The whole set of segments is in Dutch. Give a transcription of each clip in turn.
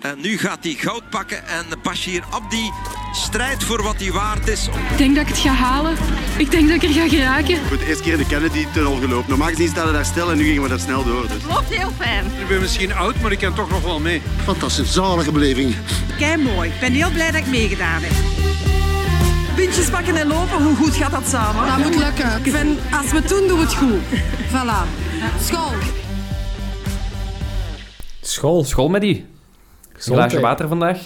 En nu gaat hij goud pakken en Bashir Abdi strijdt voor wat hij waard is. Ik denk dat ik het ga halen. Ik denk dat ik er ga geraken. Voor de eerste keer in de Kennedy-tunnel gelopen. Normaal gezien staan we daar stil en nu gingen we daar snel door. Dus. Loopt heel fijn. Ik ben misschien oud, maar ik kan toch nog wel mee. Fantastisch, zalige beleving. Kei mooi. Ik ben heel blij dat ik meegedaan heb. Puntjes pakken en lopen, hoe goed gaat dat samen? Dat moet lukken. Ik vind, als we het doen, doen we het goed. Voilà. School. School. School met die. Glaasje water vandaag.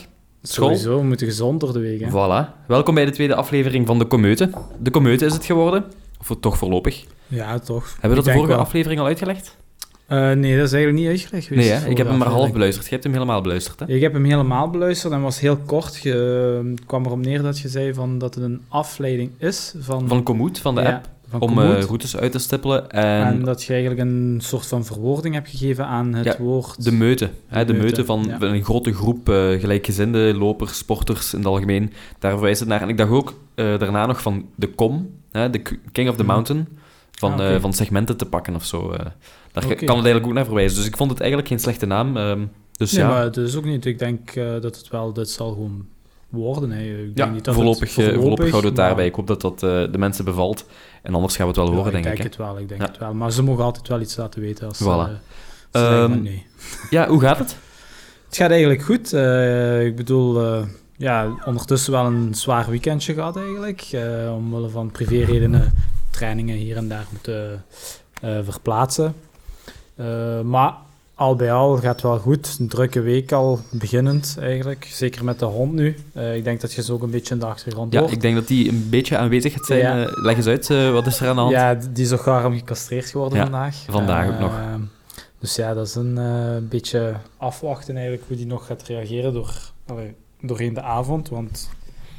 School. Sowieso, we moeten gezond door de. Hè? Voilà. Welkom bij de tweede aflevering van De Comeute. De Comeute is het geworden. Of toch voorlopig. Ja, toch. Hebben we dat de vorige wel. aflevering al uitgelegd? Eh, nee, dat is eigenlijk niet uitgelegd geweest. Nee, hè? ik heb hem maar half beluisterd. Jij hebt hem helemaal beluisterd, hè? Ik heb hem helemaal beluisterd en was heel kort. Je, het kwam erop neer dat je zei van dat het een afleiding is van, Van Komoot, van de ja, app, van om eh, routes uit te stippelen. En, En dat je eigenlijk een soort van verwoording hebt gegeven aan het Ja, woord. de meute. Hè? De meute, meute van ja. een grote groep eh, gelijkgezinde lopers, sporters in het algemeen. Daar verwijst het naar. En ik dacht ook eh, daarna nog van de kom, hè? de King of the Mhm. Mountain, van, Ah, van segmenten te pakken of zo. daar kan het eigenlijk ook naar verwijzen. Dus ik vond het eigenlijk geen slechte naam. ehm, dus nee, ja, maar het is ook niet. Ik denk dat het wel, dit zal gewoon worden. Hè. Ik denk ja niet dat voorlopig, het, eh, voorlopig houden we het daarbij. Ik hoop dat dat eh, de mensen bevalt. En anders gaan we het wel horen, ik denk ik. denk hè. het wel, ik denk Ja. het wel. Maar ze mogen altijd wel iets laten weten als Voilà. eh, ze Ehm, nee. Ja, hoe gaat het? Het gaat eigenlijk goed. Ik bedoel, ja, ondertussen wel een zwaar weekendje gehad eigenlijk. Eh, omwille van privéredenen trainingen hier en daar moeten verplaatsen. Maar al bij al gaat het wel goed. Een drukke week al beginnend eigenlijk. Zeker met de hond nu. Eh, ik denk dat je zo ook een beetje in de achtergrond Ja, hoort. ik denk dat die een beetje aanwezig gaat zijn. Ja. Eh, leg eens uit, eh, wat is er aan de hand? Ja, die is ook gaar gecastreerd geworden Ja, vandaag. vandaag ook nog. Dus ja, dat is een beetje afwachten eigenlijk hoe die nog gaat reageren door, allee, doorheen de avond. Want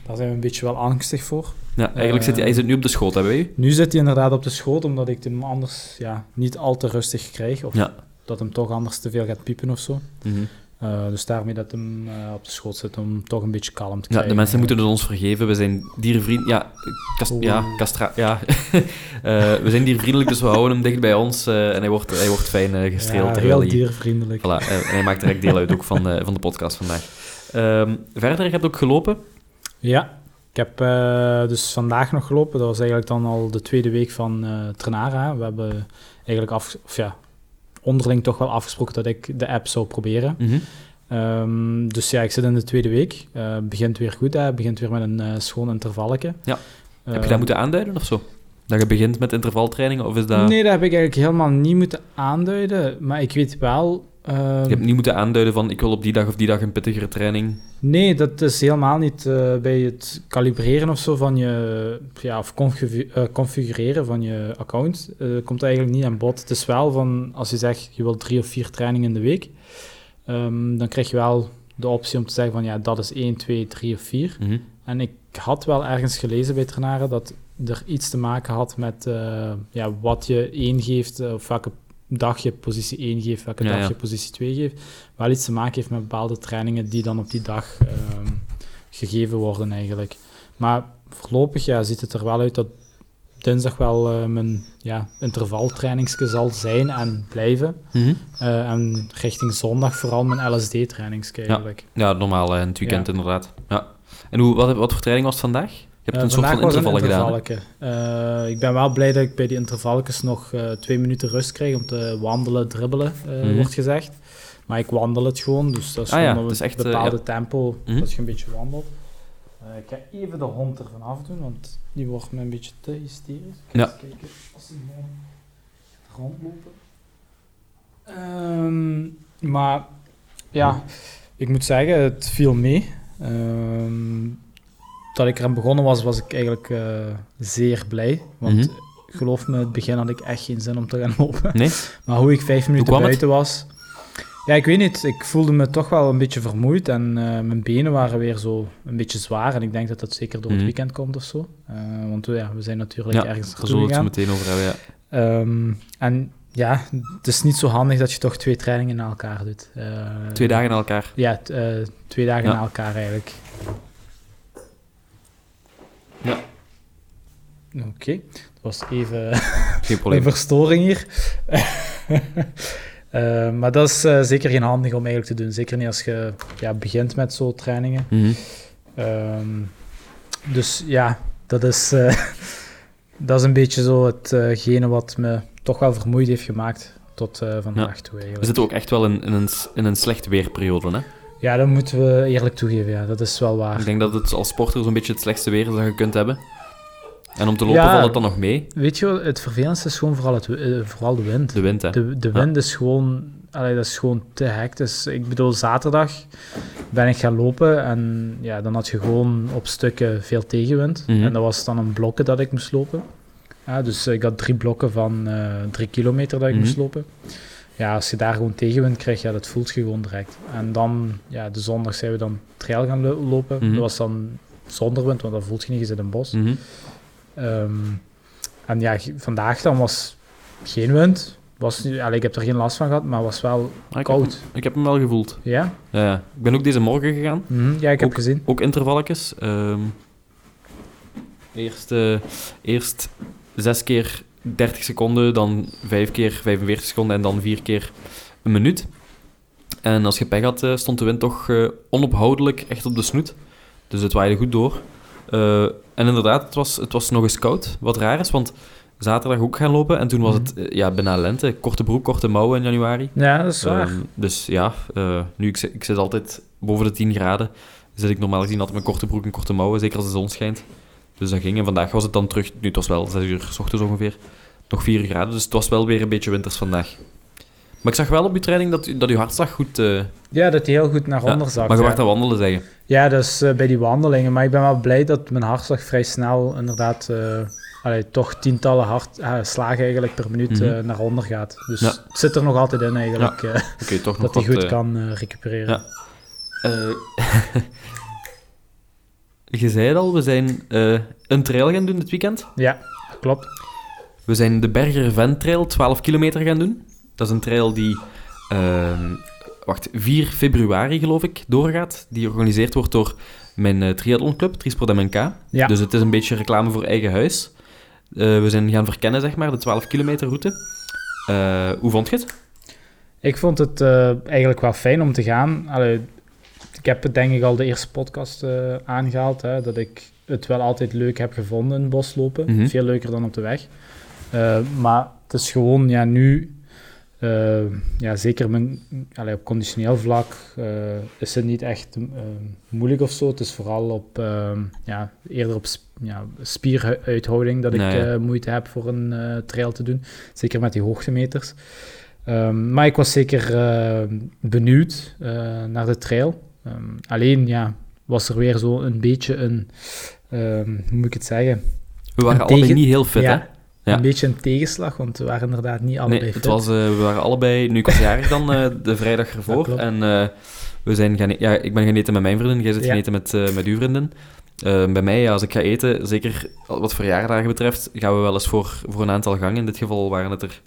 daar zijn we een beetje wel angstig voor. Ja, eigenlijk zit hij, hij zit nu op de schoot, hebben we? Nu zit hij inderdaad op de schoot, omdat ik hem anders ja, niet al te rustig krijg. Of Ja. Dat hem toch anders te veel gaat piepen of zo. Mhm. Eh, dus daarmee dat hem eh, op de schoot zit, om toch een beetje kalm te Ja, krijgen. de mensen moeten het ons vergeven. We zijn diervriend... Ja, kast- ja, castra... Ja. Eh, we zijn diervriendelijk, dus we houden hem dicht bij ons. en hij wordt, hij wordt fijn gestreeld. Ja, heel hij... diervriendelijk. Voilà, en hij maakt direct deel uit ook van, van de podcast vandaag. Ehm, verder, je hebt ook gelopen. Ja, ik heb dus vandaag nog gelopen. Dat was eigenlijk dan al de tweede week van Trenara. We hebben eigenlijk af, of ja, onderling toch wel afgesproken dat ik de app zou proberen. Mhm. Ehm, dus ja, ik zit in de tweede week. Eh begint weer goed, hè. begint weer met een eh, schoon intervalletje. Ja. Heb je dat moeten aanduiden of zo? Dat je begint met intervaltrainingen, of is dat... Nee, dat heb ik eigenlijk helemaal niet moeten aanduiden. Maar ik weet wel... ehm, Je hebt niet moeten aanduiden van ik wil op die dag of die dag een pittigere training. Nee, dat is helemaal niet eh, bij het kalibreren of zo van je, ja, of eh, configureren van je account, eh, komt eigenlijk niet aan bod. Het is wel van, als je zegt, je wilt drie of vier trainingen in de week, ehm, dan krijg je wel de optie om te zeggen van, ja, dat is 1, 2, 3 of 4. Mhm. En ik had wel ergens gelezen bij Trenaren dat er iets te maken had met ja, wat je 1 geeft, eh, of welke dag je positie 1 geeft, welke Ja, dag je positie 2 geeft. Wel iets te maken heeft met bepaalde trainingen die dan op die dag ehm, gegeven worden eigenlijk. Maar voorlopig ja, ziet het er wel uit dat dinsdag wel eh, mijn ja, intervaltrainingske zal zijn en blijven. Mhm. Eh, en richting zondag vooral mijn LSD-trainingske eigenlijk. Ja, normaal eh, in het weekend Ja. inderdaad. Ja. En hoe, wat, wat voor training was het vandaag? Je hebt Eh, een soort van intervallen gedaan. Eh, ik ben wel blij dat ik bij die intervalletjes nog eh, twee minuten rust krijg om te wandelen, dribbelen, Mhm. wordt gezegd. Maar ik wandel het gewoon, dus dat is Ah ja, is een echt, bepaalde tempo Mhm. dat je een beetje wandelt. Ik ga even de hond ervan afdoen, want die wordt me een beetje te hysterisch. Ik ga Ja. eens kijken als hij gewoon rondlopen. Ehm, maar ja, ik moet zeggen, het viel mee. Ehm, dat ik eraan begonnen was, was ik eigenlijk eh, zeer blij. Want Mhm. geloof me, in het begin had ik echt geen zin om te gaan lopen. Nee? Maar hoe ik vijf minuten het? buiten was... Ja, ik weet niet. Ik voelde me toch wel een beetje vermoeid en eh, mijn benen waren weer zo een beetje zwaar. En ik denk dat dat zeker door Mhm. het weekend komt of zo. Eh, want ja, we zijn natuurlijk Ja, ergens Daar naartoe zullen we het zo meteen over hebben, ja. Ehm, en ja, het is niet zo handig dat je toch twee trainingen na elkaar doet. Twee dagen na elkaar. Ja, twee dagen Ja. na elkaar eigenlijk. Ja. Oké, dat was even een verstoring hier. Eh, maar dat is eh, zeker geen handig om eigenlijk te doen. Zeker niet als je ja, begint met zo'n trainingen. Mhm. Ehm, dus ja, dat is, eh, dat is een beetje zo hetgene wat me toch wel vermoeid heeft gemaakt tot vandaag toe We eigenlijk. zitten ook echt wel in, in, een, in een slecht weerperiode. Hè? Ja, dat moeten we eerlijk toegeven. Ja, dat is wel waar. Ik denk dat het als sporter zo'n beetje het slechtste weer is dat je kunt hebben. En om te lopen Ja. valt het dan nog mee. Weet je, het vervelendste is gewoon vooral, het, eh, vooral de wind. De wind, hè. De, de wind is gewoon, allee, dat is gewoon te hectisch. Ik bedoel, zaterdag ben ik gaan lopen en ja, dan had je gewoon op stukken veel tegenwind. Mhm. En dat was dan een blokken dat ik moest lopen. Ja, dus ik had drie blokken van eh, drie kilometer dat ik Mhm. moest lopen. Ja, als je daar gewoon tegenwind krijgt, ja, dat voelt je gewoon direct. En dan, ja, de zondag zijn we dan trail gaan lo- lopen. Mhm. Dat was dan zonder wind, want dat voelt je niet, je zit in een bos. Mhm. Ehm, en ja, vandaag dan was geen wind. Was, allee, ik heb er geen last van gehad, maar was wel Ah, ik, heb, koud. hem- ik heb hem wel gevoeld. Ja? Ja. Ik ben ook deze morgen gegaan. Mhm, ja, ik heb Ook- gezien. Ook intervalletjes. Ehm, eerst, eerst zes keer 30 seconden, dan vijf keer 45 seconden en dan vier keer een minuut. En als je pech had, eh, stond de wind toch eh, onophoudelijk echt op de snoet. Dus het waaide goed door. Eh, en inderdaad, het was, het was nog eens koud. Wat raar is, want zaterdag ook gaan lopen en toen was het eh, ja, bijna lente. Korte broek, korte mouwen in januari. Ja, dat is waar. Ehm, dus ja, nu ik, zit- ik zit altijd boven de 10 graden. Zit ik normaal gezien altijd met korte broek en korte mouwen, zeker als de zon schijnt. Dus dat ging. En vandaag was het dan terug. Nu, het was wel 6 uur s ochtends ongeveer. Nog 4 graden, dus het was wel weer een beetje winters vandaag. Maar ik zag wel op uw training dat, dat uw hartslag goed... eh ja, dat hij heel goed naar ja, onder zakt. Maar je ja. werd aan wandelen, zeggen. Ja, dus eh, bij die wandelingen. Maar ik ben wel blij dat mijn hartslag vrij snel inderdaad eh, allee, toch tientallen hart, slagen eigenlijk per minuut Mhm. naar onder gaat. Dus Ja. het zit er nog altijd in eigenlijk, toch dat hij goed kan recupereren. je zei het al, we zijn eh, een trail gaan doen dit weekend. Ja, klopt. We zijn de Berger Vent Trail 12 kilometer gaan doen. Dat is een trail die, ehm, wacht, 4 februari geloof ik, doorgaat. Die georganiseerd wordt door mijn eh, triathlonclub, Trisport MNK. Ja. Dus het is een beetje reclame voor eigen huis. Eh, we zijn gaan verkennen, zeg maar, de 12 kilometer route. Hoe vond je het? Ik vond het eigenlijk wel fijn om te gaan. Allee, ik heb het denk ik al de eerste podcast eh, aangehaald, hè, dat ik het wel altijd leuk heb gevonden in boslopen. Mhm. Veel leuker dan op de weg. Eh, maar het is gewoon, ja, nu, eh, ja, zeker mijn, allee, op conditioneel vlak, is het niet echt moeilijk of zo. Het is vooral op, ja, eerder op ja, spieruithouding dat ik moeite heb voor een trail te doen. Zeker met die hoogtemeters. Ehm, maar ik was zeker benieuwd naar de trail. Ehm, alleen, ja, was er weer zo een beetje een, ehm, hoe moet ik het zeggen? We waren allebei tegen- niet heel fit, ja, hè? Ja. Een beetje een tegenslag, want we waren inderdaad niet allebei Nee, fit. het was, eh, we waren allebei... Nu, ik was jarig dan eh, de vrijdag ervoor. en eh, we zijn gaan... e- Ja, ik ben gaan eten met mijn vriendin. Jij zit Ja. gaan eten met, met uw vriendin. Eh, bij mij, ja, als ik ga eten, zeker wat verjaardagen betreft, gaan we wel eens voor, voor een aantal gangen. In dit geval waren het er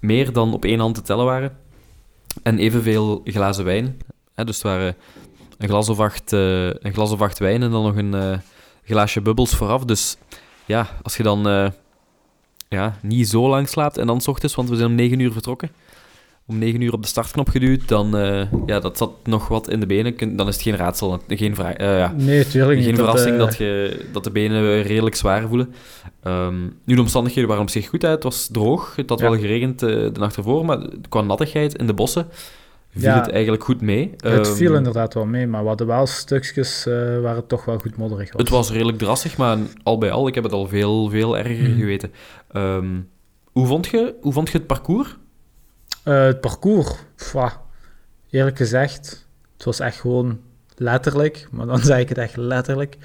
meer dan op één hand te tellen waren. En evenveel glazen wijn. Hè, dus het waren een glas of acht, eh, een glas of acht wijn en dan nog een eh, glaasje bubbels vooraf. Dus ja, als je dan eh, ja, niet zo lang slaapt en dan 's ochtends, want we zijn om 9 uur vertrokken, om 9 uur op de startknop geduwd, dan ja, dat zat nog wat in de benen. Dan is het geen raadsel, geen, vraag, ja. nee, tuurlijk geen niet. verrassing dat, dat, je, dat de benen redelijk zwaar voelen. Um, nu, de omstandigheden waren op zich goed. Hè. Het was droog, het had ja. wel geregend de nacht ervoor, maar qua nattigheid in de bossen viel ja, het eigenlijk goed mee. Het um, viel inderdaad wel mee, maar we hadden wel stukjes uh, waar het toch wel goed modderig was. Het was redelijk drassig, maar al bij al, ik heb het al veel, veel erger Mhm. mm. geweten. Um, hoe, vond je, hoe vond je het parcours? Uh, het parcours, pff, eerlijk gezegd, het was echt gewoon letterlijk, maar dan zeg ik het echt letterlijk.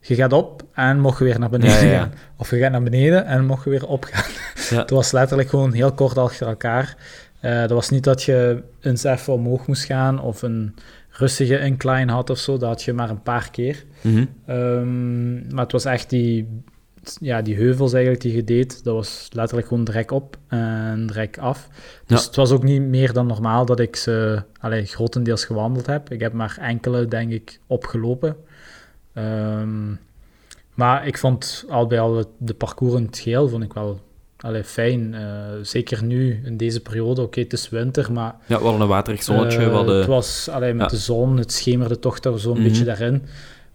Je gaat op en mocht je weer naar beneden ja, ja, ja. gaan. Of je gaat naar beneden en mocht je weer opgaan. het was letterlijk gewoon heel kort achter elkaar. Uh, dat was niet dat je eens even omhoog moest gaan of een rustige incline had of zo. Dat had je maar een paar keer. Mm -hmm. um, maar het was echt die, ja, die heuvels eigenlijk die je deed. Dat was letterlijk gewoon drek op en drek af. Dus ja. het was ook niet meer dan normaal dat ik ze allee, grotendeels gewandeld heb. Ik heb maar enkele, denk ik, opgelopen. Um, maar ik vond al bij al de parcours in het geheel vond ik wel allee, fijn. Eh, zeker nu, in deze periode. Oké, het is winter, maar... Ja, we hadden een waterig zonnetje. eh, hadden... Het was, allee, met ja. de zon, het schemerde toch daar zo'n Mhm. beetje daarin.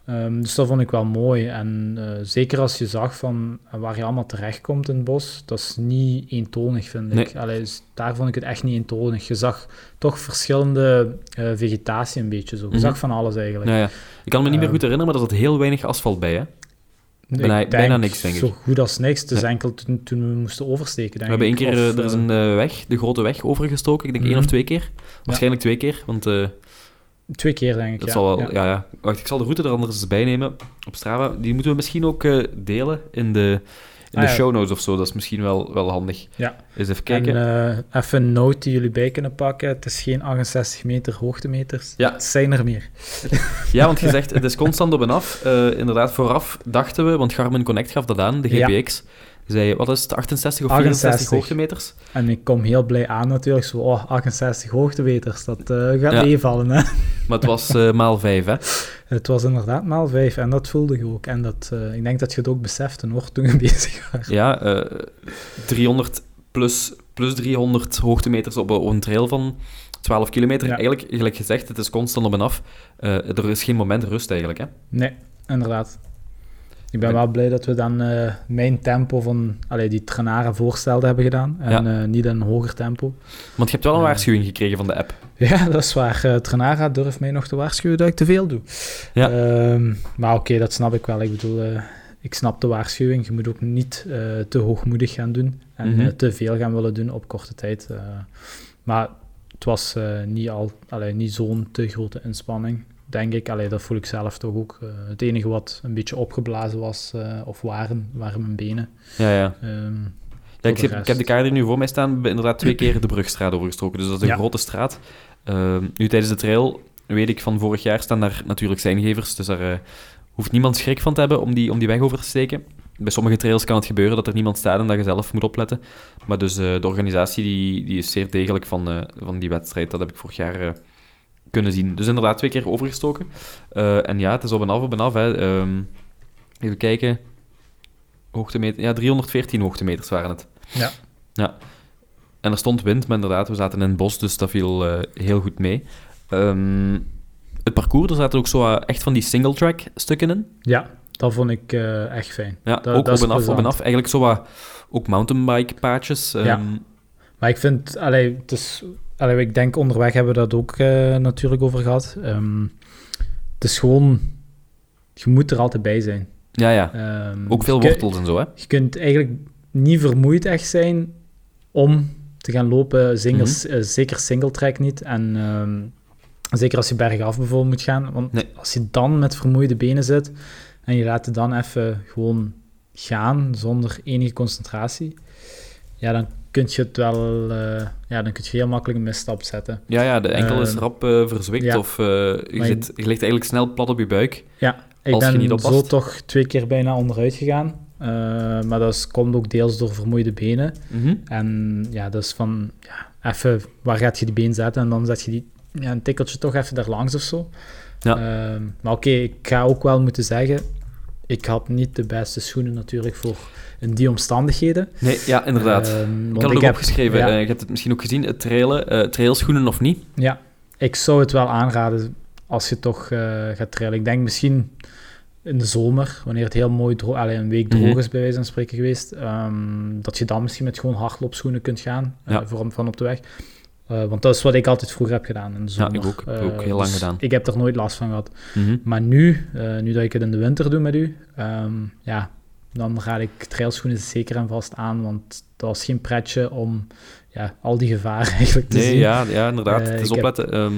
Ehm, dus dat vond ik wel mooi. En eh, zeker als je zag van waar je allemaal terechtkomt in het bos, dat is niet eentonig, vind ik. Allee, dus daar vond ik het echt niet eentonig. Je zag toch verschillende vegetatie een beetje zo. Je Mhm. zag van alles eigenlijk. ja, ja. Ik kan me niet meer Ehm. goed herinneren, maar er zat heel weinig asfalt bij, hè? Ik bijna- bijna niks, denk ik. Zo goed als niks. Het is Ja. enkel toen, toen we moesten oversteken, We denk hebben één ik. keer, Of, eh, er is eh, een eh, weg, de grote weg, overgestoken. Ik denk één Mhm. of twee keer. Waarschijnlijk twee keer, want Twee keer, denk ik, dat ja. zal wel... Ja. Ja. Wacht, ik zal de route er anders bij nemen op Strava. Die moeten we misschien ook delen in de, in Ah, de show notes of zo. Dat is misschien wel, wel handig. Ja. Eens even kijken. En eh, even een note die jullie bij kunnen pakken. Het is geen 68 meter hoogtemeters. Ja. Het zijn er meer. Ja, want je zegt, het is constant op en af. Eh, inderdaad, vooraf dachten we, want Garmin Connect gaf dat aan, de Ja. Zei, wat is het, 68 of 64 68. hoogtemeters? En ik kom heel blij aan natuurlijk. Zo, oh, 68 hoogtemeters. Dat eh, gaat Ja. meevallen, hè. Maar het was eh, maal 5, hè? Het was inderdaad maal 5 en dat voelde je ook. En dat, eh, ik denk dat je het ook besefte hoor, toen je bezig was. Ja, eh 300 plus, plus 300 hoogtemeters op, een- op een trail van 12 kilometer. Ja. Eigenlijk, gelijk gezegd, het is constant op en af. Er is geen moment rust eigenlijk, hè? Nee, inderdaad. Ik ben En- wel blij dat we dan eh, mijn tempo van allee, die Trenara voorstelde hebben gedaan. En Ja. eh, niet een hoger tempo. Want je hebt wel een Ja. waarschuwing gekregen van de app. Ja, dat is waar. Eh, Trenara durft mij nog te waarschuwen dat ik te veel doe. Ja. Ehm, maar oké, dat snap ik wel. Ik bedoel, eh, ik snap de waarschuwing. Je moet ook niet eh, te hoogmoedig gaan doen en Mhm. eh, te veel gaan willen doen op korte tijd. eh. maar het was eh, niet, al, allee, niet zo'n te grote inspanning, denk ik. Allee, dat voel ik zelf toch ook. Eh, het enige wat een beetje opgeblazen was, eh, of waren, waren mijn benen. Ja, ja. Ehm, Ja, ik, heb, rest. ik heb de kaart hier nu voor mij staan. We hebben inderdaad twee keer de brugstraat overgestoken. Dus dat is een Ja. grote straat. Ehm, nu, tijdens de trail, weet ik van vorig jaar, staan daar natuurlijk zijngevers. Dus daar eh, hoeft niemand schrik van te hebben om die, om die weg over te steken. Bij sommige trails kan het gebeuren dat er niemand staat en dat je zelf moet opletten. Maar dus de organisatie die, die is zeer degelijk van, van die wedstrijd. Dat heb ik vorig jaar kunnen zien. Dus inderdaad twee keer overgestoken. Eh, en ja, het is op en af, op en af. Hè. Ehm, even kijken. Hoogtemeter, ja, 314 hoogtemeters waren het. Ja. Ja. En er stond wind, maar inderdaad, we zaten in het bos, dus dat viel eh, heel goed mee. Ehm, het parcours, er zaten ook zo eh, echt van die single-track stukken in. ja, dat vond ik echt fijn. Ja, Dat- ook dat op en af, op en af. Eigenlijk zo wat, ook mountainbike-paadjes. ehm, Ja. Maar ik vind, allee, het is, allee, ik denk onderweg hebben we dat ook eh, natuurlijk over gehad. Ehm, het is gewoon, je moet er altijd bij zijn. ja, ja. Ehm, Ook veel wortels en zo, hè. Je kunt eigenlijk niet vermoeid echt zijn om te gaan lopen, Mhm. eh, zeker single track niet. En ehm, zeker als je bergaf bijvoorbeeld moet gaan, want Nee. als je dan met vermoeide benen zit en je laat het dan even gewoon gaan zonder enige concentratie, ja, dan kun je het wel, eh, ja, dan kun je heel makkelijk een misstap zetten. Ja, ja, de enkel is Ehm, rap eh, verzwikt ja. of eh, je, zit, je ligt eigenlijk snel plat op je buik. Ja, ik ben niet zo toch twee keer bijna onderuit gegaan. Maar dat is- komt ook deels door vermoeide benen. Mhm. En ja, is van, ja, even, waar gaat je die been zetten? En dan zet je die, ja, een tikkeltje toch even daar langs of zo. Ja. Ehm, maar oké, ik ga ook wel moeten zeggen, ik had niet de beste schoenen natuurlijk voor in die omstandigheden. Nee, ja, inderdaad. Ehm, ik had het ook heb- opgeschreven. ja, eh, je hebt het misschien ook gezien, het trailen. eh, trailschoenen of niet. Ja, ik zou het wel aanraden als je toch eh, gaat trailen. Ik denk misschien in de zomer, wanneer het heel mooi droog, alleen een week droog Mhm. is bij wijze van spreken geweest, ehm, dat je dan misschien met gewoon hardloopschoenen kunt gaan Ja. voor, van op de weg. Eh, want dat is wat ik altijd vroeger heb gedaan in de Ja, ik ook. Ook Eh, heel lang dus gedaan. Ik heb er nooit last van gehad. Mhm. Maar nu, eh, nu dat ik het in de winter doe met u, ehm, ja, dan raad ik trailschoenen zeker en vast aan, want dat was geen pretje om ja, al die gevaren eigenlijk te Nee, zien. ja, ja, inderdaad. Het is heb- opletten. Ehm,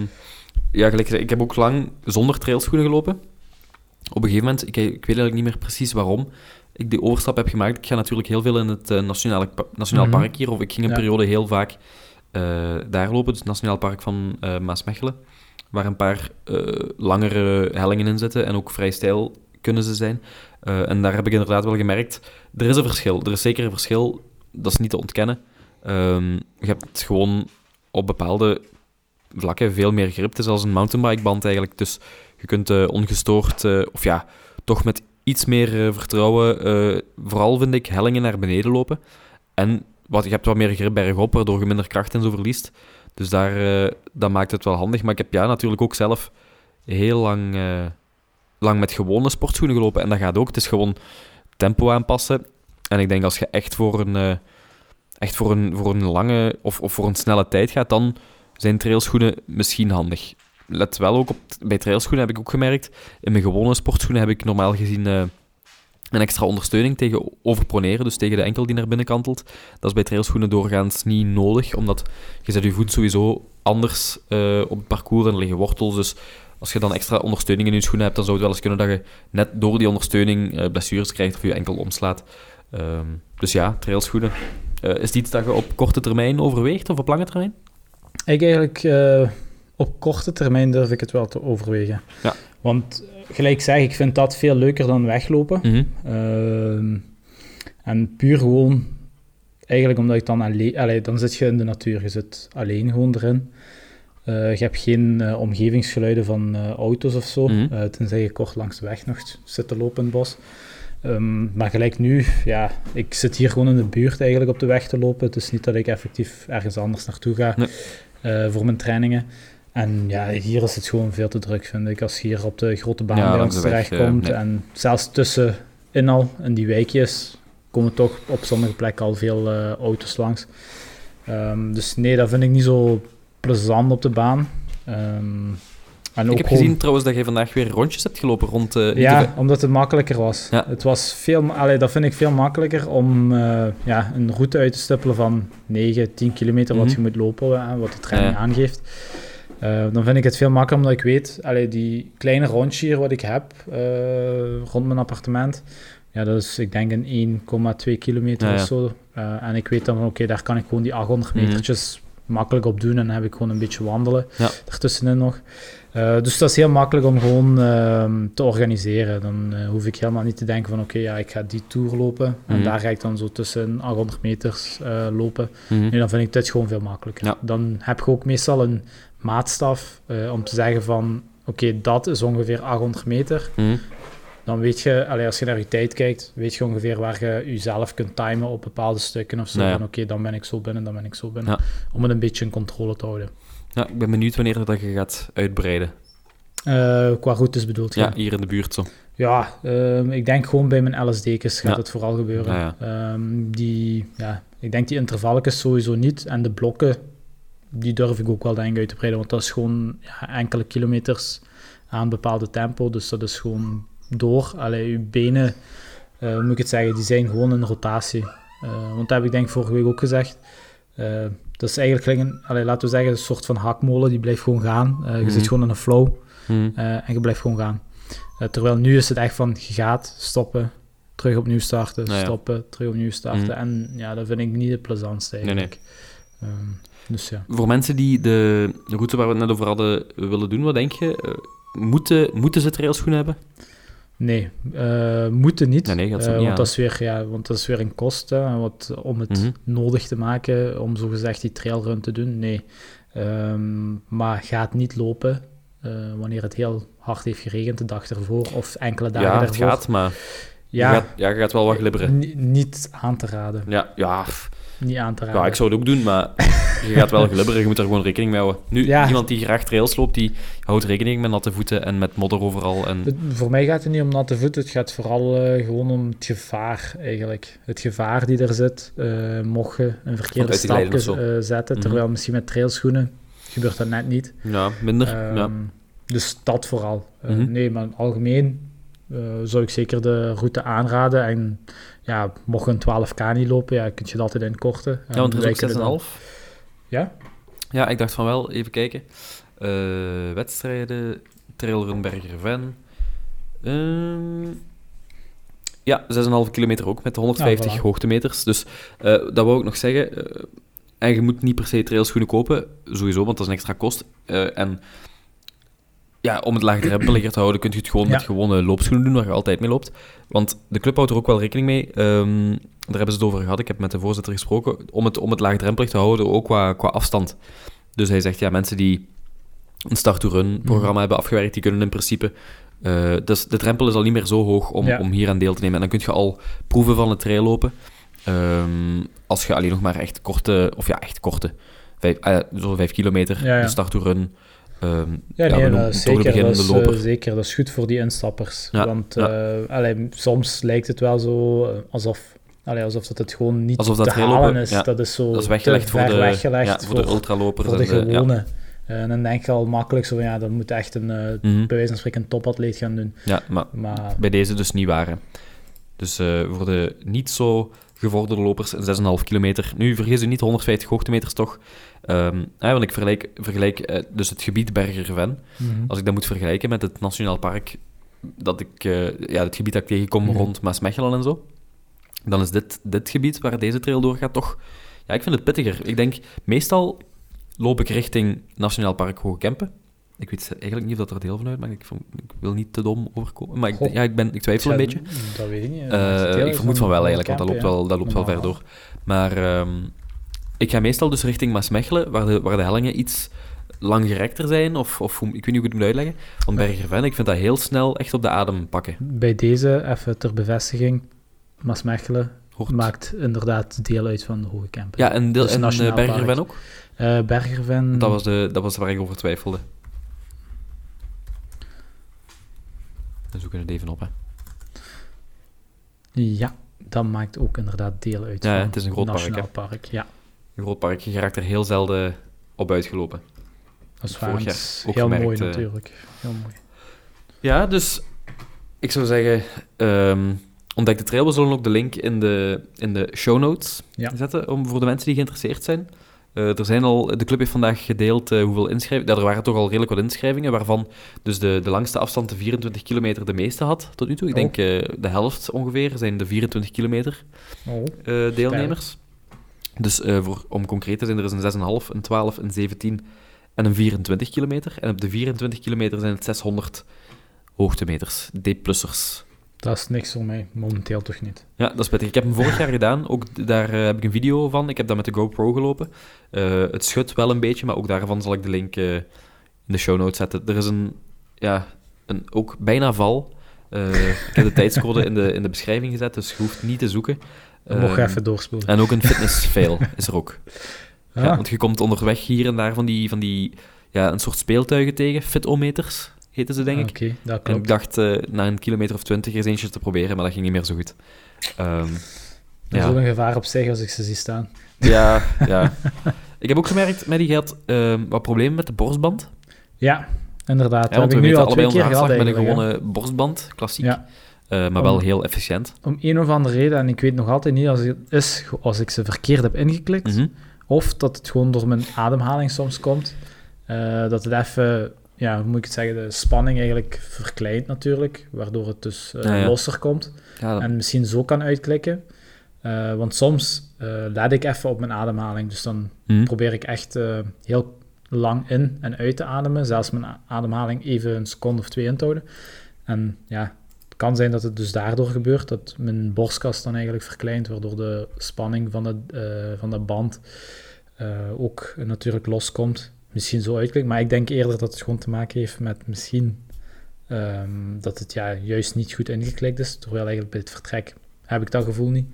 ja, gelijk ik heb ook lang zonder trailschoenen gelopen. Op een gegeven moment, ik, ik weet eigenlijk niet meer precies waarom ik die overstap heb gemaakt. Ik ga natuurlijk heel veel in het nationale, Nationaal Mhm. Park hier, of ik ging een Ja. periode heel vaak daar lopen, dus het Nationaal Park van eh Maasmechelen, waar een paar eh, langere hellingen in zitten en ook vrij stijl kunnen ze zijn. Eh, en daar heb ik inderdaad wel gemerkt, er is een verschil. Er is zeker een verschil, dat is niet te ontkennen. Ehm, je hebt gewoon op bepaalde vlakken veel meer grip. Het is als een mountainbikeband eigenlijk. Dus je kunt eh, ongestoord, eh, of ja, toch met iets meer eh, vertrouwen, eh, vooral vind ik, hellingen naar beneden lopen. En wat, je hebt wat meer grip bergop, waardoor je minder kracht en zo verliest. Dus daar, eh, dat maakt het wel handig. Maar ik heb ja, natuurlijk ook zelf heel lang, eh, lang met gewone sportschoenen gelopen. En dat gaat ook. Het is gewoon tempo aanpassen. En ik denk als je echt voor een, eh, echt voor een, voor een lange of, of voor een snelle tijd gaat, dan zijn trailschoenen misschien handig. Let wel ook op, bij trailschoenen heb ik ook gemerkt, in mijn gewone sportschoenen heb ik normaal gezien een extra ondersteuning tegen overproneren, dus tegen de enkel die naar binnen kantelt. Dat is bij trailschoenen doorgaans niet nodig, omdat je zet je voet sowieso anders eh, op het parcours en er liggen wortels, dus als je dan extra ondersteuning in je schoenen hebt, dan zou het wel eens kunnen dat je net door die ondersteuning eh, blessures krijgt of je enkel omslaat. Ehm, dus ja, trailschoenen. Eh, is het iets dat je op korte termijn overweegt of op lange termijn? Ik eigenlijk, op korte termijn durf ik het wel te overwegen. Ja. Want gelijk zeg, ik vind dat veel leuker dan weglopen. Mhm. Ehm, en puur gewoon, eigenlijk omdat ik dan alleen, allee, dan zit je in de natuur, je zit alleen gewoon erin. Eh, je hebt geen eh, omgevingsgeluiden van eh, auto's of zo, Mhm. tenzij je kort langs de weg nog zit te lopen in het bos. Ehm, maar gelijk nu, ja, ik zit hier gewoon in de buurt eigenlijk op de weg te lopen. Het is niet dat ik effectief ergens anders naartoe ga Nee. voor mijn trainingen. En ja, hier is het gewoon veel te druk, vind ik. Als je hier op de grote baan bij langs ons terechtkomt. eh, nee. En zelfs tussenin al, in die wijkjes, komen toch op sommige plekken al veel eh, auto's langs. Ehm, dus nee, dat vind ik niet zo plezant op de baan. Ehm, en Ik heb gewoon- gezien trouwens dat je vandaag weer rondjes hebt gelopen rond... niet ja, omdat het makkelijker was. Ja. Het was veel, allee, dat vind ik veel makkelijker om ja, een route uit te stippelen van 9, 10 kilometer wat Mhm. je moet lopen, hè, wat de training Ja. aangeeft. Eh, dan vind ik het veel makkelijker omdat ik weet, allee, die kleine rondje hier wat ik heb eh, rond mijn appartement, ja, dat is ik denk een 1,2 kilometer Ja, of zo. Eh, en ik weet dan oké, daar kan ik gewoon die 800 Mhm. metertjes makkelijk op doen en dan heb ik gewoon een beetje wandelen Ja. ertussenin nog. Dus dat is heel makkelijk om gewoon ehm, te organiseren. Dan hoef ik helemaal niet te denken van oké, ja, ik ga die tour lopen en Mhm. daar ga ik dan zo tussen 800 meters lopen. Mhm. Nee, dan vind ik dit gewoon veel makkelijker. Dan heb je ook meestal een maatstaf eh, om te zeggen van oké, dat is ongeveer 800 meter. Mhm. Dan weet je, allee, als je naar je tijd kijkt, weet je ongeveer waar je jezelf kunt timen op bepaalde stukken of zo. Nou ja. Van oké, dan ben ik zo binnen, dan ben ik zo binnen. Ja. Om het een beetje in controle te houden. Ja, ik ben benieuwd wanneer dat je gaat uitbreiden. Eh, qua routes bedoelt je? Ja, hier in de buurt zo. Ja, ehm, ik denk gewoon bij mijn LSD'kes gaat het vooral gebeuren. Ehm, die, ja, ik denk die intervalletjes sowieso niet. En de blokken, die durf ik ook wel denk ik uit te breiden. Want dat is gewoon ja, enkele kilometers aan bepaalde tempo. Dus dat is gewoon door. Allee, je benen, eh, hoe moet ik het zeggen, die zijn gewoon in rotatie. Eh, want dat heb ik denk ik vorige week ook gezegd. Eh, dat is eigenlijk, een, allee, laten we zeggen, een soort van hakmolen. Die blijft gewoon gaan. Je Mhm. zit gewoon in een flow. Mhm. En je blijft gewoon gaan. Terwijl nu is het echt van, je gaat, stoppen, terug opnieuw starten, Nou ja. stoppen, terug opnieuw starten. Mhm. En ja, dat vind ik niet het plezantste Nee, nee. eigenlijk. Dus ja. Voor mensen die de route waar we het net over hadden willen doen, wat denk je? Eh, moeten, moeten ze trailschoenen hebben? Nee, eh, moeten niet. Nee, Eh, niet want, dat is weer, ja, want dat is weer een kosten en wat, om het Mhm. nodig te maken om zogezegd die trailrun te doen. Nee. Ehm, maar gaat niet lopen wanneer het heel hard heeft geregend de dag ervoor of enkele dagen ja, het daarvoor. gaat, maar ja, je, gaat, ja, je gaat wel wat glibberen. ni- niet aan te raden. Ja, ja, pff, Niet aan te raden. ja, ik zou het ook doen, maar je gaat wel glibberen. Je moet er gewoon rekening mee houden. Nu, Ja. iemand die graag trails loopt, die houdt rekening met natte voeten en met modder overal. En... Het- voor mij gaat het niet om natte voeten, het gaat vooral eh, gewoon om het gevaar eigenlijk. Het gevaar die er zit, eh, mocht je een verkeerde stapje eh, zetten, Mhm. terwijl misschien met trailschoenen gebeurt dat net niet. Ja, minder. Ehm, ja. Dus dat vooral. Mhm. Nee, maar algemeen eh, zou ik zeker de route aanraden. En ja, mocht een 12k niet lopen, ja, kun je dat altijd in korten. ja, want wij is ook kunnen dan- 6,5. Ja? Ja, ik dacht van wel, even kijken. Eh, wedstrijden, Trailrun Berger-Ven. Ehm, ja, 6,5 kilometer ook, met 150 Ja, voilà. hoogtemeters. Dus eh, dat wou ik nog zeggen. eh, en je moet niet per se trailschoenen kopen, sowieso, want dat is een extra kost. Eh, en ja, om het laagdrempeliger te houden, kun je het gewoon Ja. met gewone loopschoenen doen, waar je altijd mee loopt. Want de club houdt er ook wel rekening mee. Ehm, daar hebben ze het over gehad. Ik heb met de voorzitter gesproken. Om het, om het laagdrempelig te houden, ook qua, qua afstand. Dus hij zegt, ja, mensen die een start-to-run-programma Mhm. hebben afgewerkt, die kunnen in principe... eh, dus de drempel is al niet meer zo hoog om, Ja. om hier aan deel te nemen. En dan kun je al proeven van het trail lopen. Ehm, als je alleen nog maar echt korte, of ja, echt korte, vijf, eh, zo'n vijf kilometer, Ja, ja. de start ehm, Ja, ja, nee, we dat is zeker, dat is, eh, zeker. Dat is goed voor die instappers. Ja, Want ja. eh, allee, soms lijkt het wel zo eh, alsof, allee, alsof dat het gewoon niet Alsof dat te halen is. ja. Dat is zo dat is weggelegd voor ver de, weggelegd ja, voor, de ultralopers. voor de en ja. gewone. Eh, En dan denk je al makkelijk zo van, ja, dat moet echt een, eh Mhm. bij wijze van spreken, een topatleet gaan doen. Ja, maar Maar bij deze dus niet waren. Dus voor de niet zo gevorderde lopers, een 6,5 kilometer. Nu, vergis u niet, 150 hoogtemeters toch. Ehm, hè, want ik vergelijk, vergelijk eh, dus het gebied Berger-Ven. mhm. Als ik dat moet vergelijken met het Nationaal Park, dat ik, eh, ja, het gebied dat ik tegenkom Mhm. rond Maasmechelen en zo, dan is dit, dit gebied waar deze trail doorgaat toch... Ja, ik vind het pittiger. Ik denk, meestal loop ik richting Nationaal Park Hoge Kempen. Ik weet eigenlijk niet of dat er deel van uitmaakt. Ik, ik wil niet te dom overkomen. Maar ik, Goh. ja, ik, ben, ik twijfel een beetje. Dat weet ik niet. Eh, ik vermoed van wel eigenlijk, want dat loopt wel, dat loopt wel ver door. Maar ehm, ik ga meestal dus richting Maasmechelen, waar de, waar de hellingen iets langgerekter zijn, of, of hoe, ik weet niet hoe ik het moet uitleggen. Want Bergerven, ik vind dat heel snel echt op de adem pakken. Bij deze, even ter bevestiging, Maasmechelen Hoort. maakt inderdaad deel uit van de Hoge Kempen. Ja, en, deel, Dus en eh, Bergerven ook? Eh, Bergerven... Dat was, de, dat was waar ik over twijfelde. We zoeken het even op, hè. Ja, dat maakt ook inderdaad deel uit Ja, van het is een groot park, Nationaal Park. Ja, Een groot park, je raakt er heel zelden op uitgelopen. dat is waar. heel gemerkt, mooi eh. natuurlijk. Heel mooi. Ja, dus ik zou zeggen, ehm, ontdek de trail. We zullen ook de link in de, in de show notes Ja. zetten om, voor de mensen die geïnteresseerd zijn. Eh, er zijn al, de club heeft vandaag gedeeld eh, hoeveel inschrijvingen. Ja, er waren toch al redelijk wat inschrijvingen, waarvan dus de, de langste afstand, de 24 kilometer, de meeste had tot nu toe. Ik Oh. denk eh, de helft ongeveer zijn de 24 kilometer Oh, deelnemers. Dus voor, om concreet te zijn, er is een 6,5, een 12, een 17 en een 24 kilometer. En op de 24 kilometer zijn het 600 hoogtemeters, D-plussers. Dat is niks voor mij, momenteel toch niet. Ja, dat is pittig. Ik heb hem vorig jaar gedaan. Ook daar eh, heb ik een video van. Ik heb dat met de GoPro gelopen. Eh, het schudt wel een beetje, maar ook daarvan zal ik de link eh, in de show notes zetten. Er is een, ja, een ook bijna val. Ik heb de tijdscode in de, in de beschrijving gezet, dus je hoeft niet te zoeken. Mocht Ehm, even doorspoelen. En ook een fitness fail is er ook. Ah, Ja, want je komt onderweg hier en daar van die, van die ja, een soort speeltuigen tegen. Fitometers heten ze, denk ik. Oké, dat En klopt. ik dacht eh, na een kilometer of twintig eens eentje te proberen, maar dat ging niet meer zo goed. Ehm, Dat is ja. ook een gevaar op zich als ik ze zie staan. ja, ja. Ik heb ook gemerkt, Maddie, je had ehm, wat problemen met de borstband. Ja, inderdaad. Ja, want heb we weten allebei keer onze hartslag met een gewone borstband, klassiek. Ja, Eh, maar wel heel efficiënt. om een of andere reden, en ik weet nog altijd niet als het is als ik ze verkeerd heb ingeklikt, Mhm. of dat het gewoon door mijn ademhaling soms komt, eh, dat het even, ja, hoe moet ik het zeggen, de spanning eigenlijk verkleint natuurlijk, waardoor het dus eh, Ja, ja. losser komt. Ja, dat- En misschien zo kan uitklikken. Eh, want soms eh let ik even op mijn ademhaling. Dus dan Mhm. probeer ik echt heel lang in en uit te ademen. Zelfs mijn ademhaling even een seconde of twee in te houden. En ja, het kan zijn dat het dus daardoor gebeurt. Dat mijn borstkas dan eigenlijk verkleint. Waardoor de spanning van de, van de band ook natuurlijk loskomt. Misschien zo uitklikt. Maar ik denk eerder dat het gewoon te maken heeft met misschien... ehm, dat het ja, juist niet goed ingeklikt is. Terwijl eigenlijk bij het vertrek heb ik dat gevoel niet.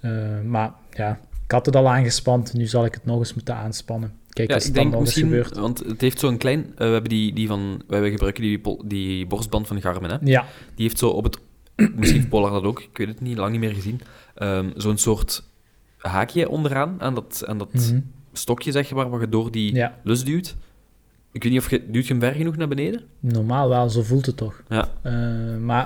Eh, maar ja, ik had het al aangespand, nu zal ik het nog eens moeten aanspannen. Kijk, Ja, is ik dan denk eens misschien, gebeurd? want het heeft zo'n klein... eh, we hebben die, die van... Wij gebruiken die, die borstband van Garmin, hè. Ja, Die heeft zo op het... Misschien Polar dat ook, ik weet het niet, lang niet meer gezien. Ehm, zo'n soort haakje onderaan, aan dat, aan dat mhm. Stokje, zeg maar, waar je door die ja, lus duwt. Ik weet niet of je... Duwt je hem ver genoeg naar beneden? normaal wel, zo voelt het toch. Ja. Eh, maar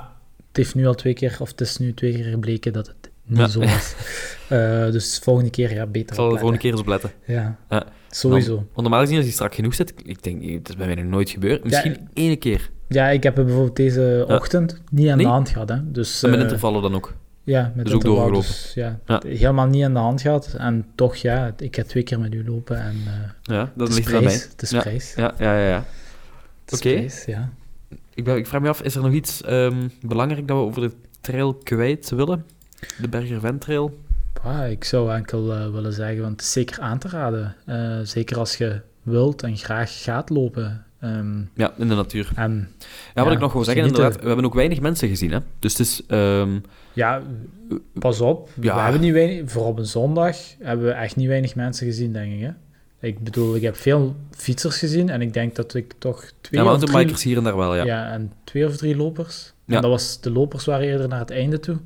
het heeft nu al twee keer, of het is nu twee keer gebleken dat het niet Ja. zo is. Eh, dus de volgende keer, ja, beter Ik zal de volgende opletten. keer eens op letten. Ja, Ja. sowieso. Want normaal gezien, als die strak genoeg zit... Ik denk, het is bij mij nog nooit gebeurd. Misschien ene keer. Ja, ik heb het bijvoorbeeld deze ochtend niet aan Nee? de hand gehad. Hè. Dus, En met eh, intervallen dan ook. Ja, met Dus ook doorgelopen. Dus, ja, Ja. helemaal niet aan de hand gehad. En toch, ja, ik heb twee keer met u lopen en eh Ja, dat ligt prijs. Het is Ja. prijs. Ja, ja, ja. ja. Oké. ja. Ik, ben, ik vraag me af, is er nog iets ehm, belangrijk dat we over de trail kwijt willen? De Berger Trail? Ah, ik zou enkel eh, willen zeggen, want het is zeker aan te raden. Eh, zeker als je wilt en graag gaat lopen. Ehm, Ja, in de natuur. en wat Ja, ik nog wil zeggen, inderdaad, we hebben ook weinig mensen gezien, hè. Dus het is... ehm, Ja, pas op. Ja. We hebben niet weinig, voor op een zondag hebben we echt niet weinig mensen gezien, denk ik. Hè? Ik bedoel, ik heb veel fietsers gezien en ik denk dat ik toch twee ja, of drie... mountainbikers hier en daar wel, ja. Ja. en twee of drie lopers. Ja. En dat was, de lopers waren eerder naar het einde toe.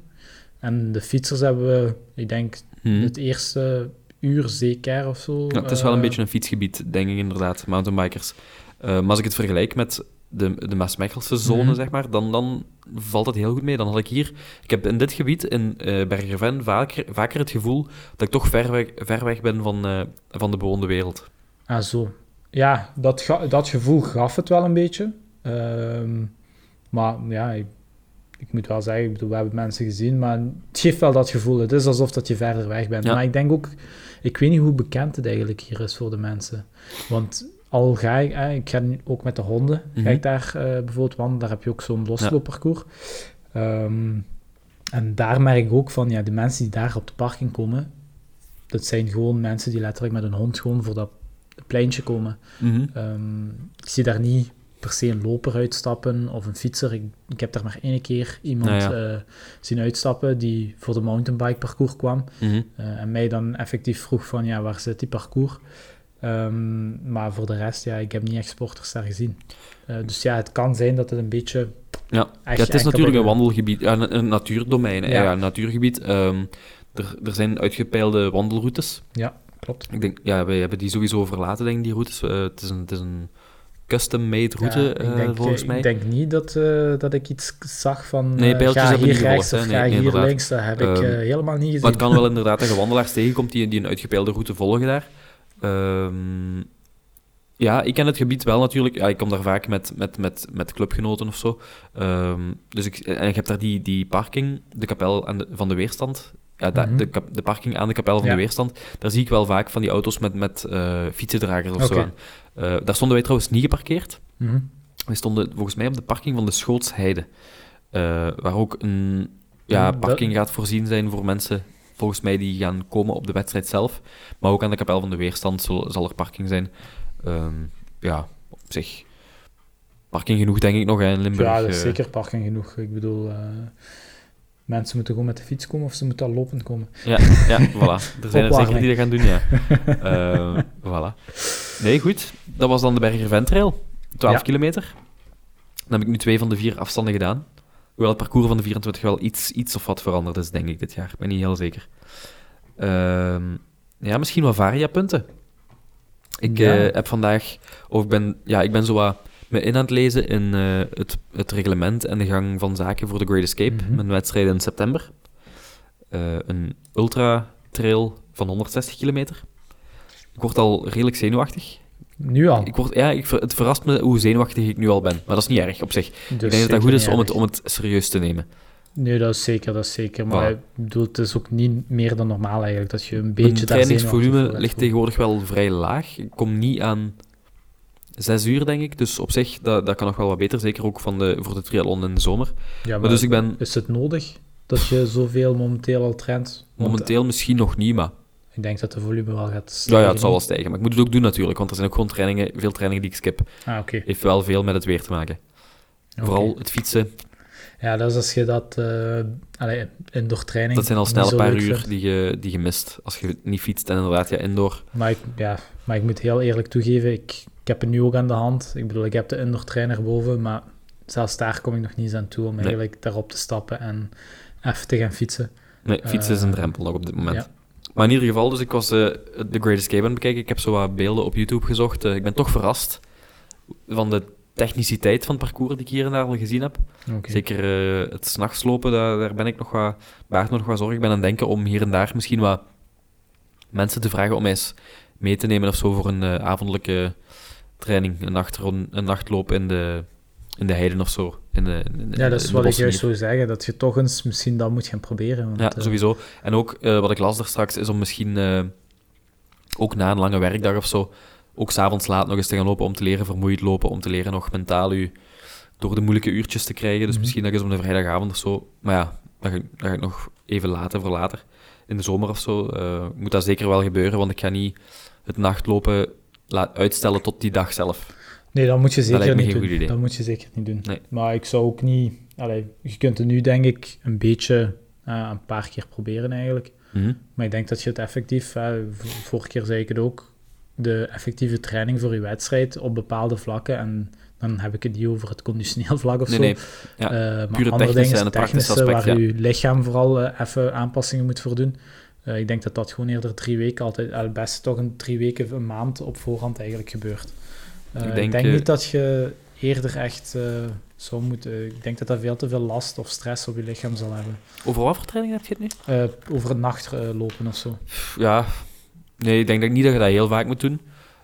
En de fietsers hebben we, ik denk, Mhm. het eerste uur zeker of zo. Ja, het is wel een eh, beetje een fietsgebied, denk ik inderdaad, mountainbikers. Eh, maar als ik het vergelijk met de, de Maasmechelse zone, Mhm. zeg maar, dan, dan valt het heel goed mee. Dan had ik hier... Ik heb in dit gebied, in eh Bergerven, vaker, vaker het gevoel dat ik toch ver weg, ver weg ben van, eh, van de bewoonde wereld. Ah, zo. Ja, dat, dat gevoel gaf het wel een beetje. Ehm, maar ja, ik, ik moet wel zeggen, ik bedoel, we hebben mensen gezien, maar het geeft wel dat gevoel. Het is alsof dat je verder weg bent. Ja. Maar ik denk ook, ik weet niet hoe bekend het eigenlijk hier is voor de mensen. Want al ga ik, eh, ik ga nu ook met de honden, Mhm. ga ik daar eh, bijvoorbeeld wandelen, daar heb je ook zo'n losloopparcours. Ehm, en daar merk ik ook van, ja, de mensen die daar op de parking komen, dat zijn gewoon mensen die letterlijk met een hond gewoon voor dat pleintje komen. Mhm. Ehm, ik zie daar niet per se een loper uitstappen of een fietser. Ik, ik heb daar maar één keer iemand Nou ja. eh, zien uitstappen die voor de mountainbike parcours kwam. Mhm. en mij dan effectief vroeg van, ja, waar zit die parcours? Ehm, maar voor de rest, ja, ik heb niet echt sporters daar gezien. Eh, dus ja, het kan zijn dat het een beetje... Ja. ja, het is natuurlijk een de- wandelgebied, ja, een, een natuurdomein. Ja. ja. een natuurgebied. Ehm, er, er zijn uitgepeilde wandelroutes. Klopt. Ik denk, ja, wij hebben die sowieso verlaten, denk ik, die routes. Eh, het, is een, het is een custom-made route, Ja, eh, ik denk, volgens ik mij. denk niet dat, dat ik iets zag van Nee, ga hier niet rechts gevolgd, of hè. ga Nee, nee, hier links. Dat heb ik Ehm, eh, helemaal niet gezien. Maar het kan wel inderdaad dat je wandelaars tegenkomt die, die een uitgepeilde route volgen daar. Ehm, ja, ik ken het gebied wel natuurlijk. Ja, ik kom daar vaak met, met, met, met clubgenoten of zo. Ehm, dus ik, en ik heb daar die, die parking, de kapel aan de, van de weerstand. Ja, Mhm. de, kap- de parking aan de kapel van Ja. de weerstand. Daar zie ik wel vaak van die auto's met, met eh, fietsendragers of zo aan. Eh, daar stonden wij trouwens niet geparkeerd. Mhm. We stonden volgens mij op de parking van de Schootsheide. eh, waar ook een ja, parking gaat voorzien zijn voor mensen, volgens mij, die gaan komen op de wedstrijd zelf. Maar ook aan de kapel van de weerstand zal, zal er parking zijn. Ehm, ja, op zich. Parking genoeg, denk ik nog, hè, in Limburg. Ja, dat is eh. zeker parking genoeg. Ik bedoel, eh, mensen moeten gewoon met de fiets komen of ze moeten al lopend komen. Ja, ja, voilà. Er zijn er zeker die dat gaan doen, ja. Eh, voilà. Nee, goed. Dat was dan de Berger Ventrail. 12 Ja. kilometer. Dan heb ik nu twee van de vier afstanden gedaan. Hoewel het parcours van de 24 wel iets, iets of wat veranderd is, denk ik, dit jaar. Ik ben niet heel zeker. Ehm, ja, misschien wat variapunten. Ik Ja. eh, heb vandaag... Of ik ben, ja, ik ben zo wat me in aan het lezen in eh, het, het reglement en de gang van zaken voor de Great Escape. Mhm. Mijn wedstrijd in september. Eh, een ultra-trail van 160 kilometer. Ik word al redelijk zenuwachtig. Nu al. Ik word, ja, ik, het verrast me hoe zenuwachtig ik nu al ben. Maar dat is niet erg op zich. Dus ik denk dat dat zeker goed is om het, om het serieus te nemen. Nee, dat is zeker, dat is zeker. Maar ik bedoel, het is ook niet meer dan normaal eigenlijk, dat je een beetje Mijn trainingsvolume ligt tegenwoordig wel vrij laag. Ik kom niet aan zes uur, denk ik. Dus op zich, dat, dat kan nog wel wat beter. Zeker ook van de, voor de triathlon in de zomer. Ja, maar, Maar dus ik ben is het nodig dat je zoveel momenteel al traint? Want momenteel misschien nog niet, maar... Ik denk dat de volume wel gaat Ja, stijgen. ja, het zal wel stijgen. Maar ik moet het ook doen natuurlijk, want er zijn ook gewoon trainingen, veel trainingen die ik skip. Ah, oké. Heeft wel veel met het weer te maken. Vooral het fietsen, Ja, dat is als je dat uh, allee, indoor training dat zijn al snel een paar uur vindt. die je, die je mist. Als je niet fietst en inderdaad ja, indoor. Maar ik, ja, maar ik moet heel eerlijk toegeven, ik, ik heb het nu ook aan de hand. Ik bedoel, ik heb de indoor trainer boven, maar zelfs daar kom ik nog niet eens aan toe om Nee. eigenlijk daarop te stappen en even te gaan fietsen. Nee, fietsen is een Eh, drempel nog op dit moment. ja. Maar in ieder geval, dus ik was eh, The Great Escape aan het bekijken. Ik heb zo wat beelden op YouTube gezocht. Eh, ik ben toch verrast van de techniciteit van het parcours die ik hier en daar al gezien heb. Zeker eh, het s'nachts lopen, daar, daar ben ik nog wat, baart nog wat zorg. Ik ben aan het denken om hier en daar misschien wat mensen te vragen om eens mee te nemen of zo voor een avondelijke training. Een, nachtron, een nachtloop in de, in de heiden of zo. In de, Ja, dat is de wat ik juist zou zeggen, dat je toch eens misschien dat moet gaan proberen. Want, Ja, eh, sowieso. En ook eh, wat ik las daar straks is om misschien eh, ook na een lange werkdag of zo, ook s'avonds laat nog eens te gaan lopen om te leren vermoeid lopen, om te leren nog mentaal u door de moeilijke uurtjes te krijgen. Dus Mhm. misschien dat eens op een vrijdagavond of zo. Maar ja, dat ga, ik- dat ga ik nog even laten voor later. In de zomer of zo moet dat zeker wel gebeuren, want ik ga niet het nachtlopen uitstellen tot die dag zelf. Nee, dat moet je zeker niet doen. idee. Dat moet je zeker niet doen. Nee. Maar ik zou ook niet... Allee, je kunt het nu, denk ik, een beetje eh, een paar keer proberen eigenlijk. Mhm. Maar ik denk dat je het effectief... v- vorige keer zei ik het ook. De effectieve training voor je wedstrijd op bepaalde vlakken. En dan heb ik het niet over het conditioneel vlak of Nee, zo. nee. Ja, Eh, maar pure andere dingen, en praktische technische, aspect, waar ja. je lichaam vooral even aanpassingen moet voor doen. Ik denk dat dat gewoon eerder drie weken altijd, al het beste toch een drie weken, een maand op voorhand eigenlijk gebeurt. Eh, Ik ik denk, eh, niet dat je eerder echt eh, zou moeten. Ik denk dat dat veel te veel last of stress op je lichaam zal hebben. Over wat voor training heb je het nu? Over een nacht lopen of zo. Ja, nee, ik denk dat niet dat je dat heel vaak moet doen.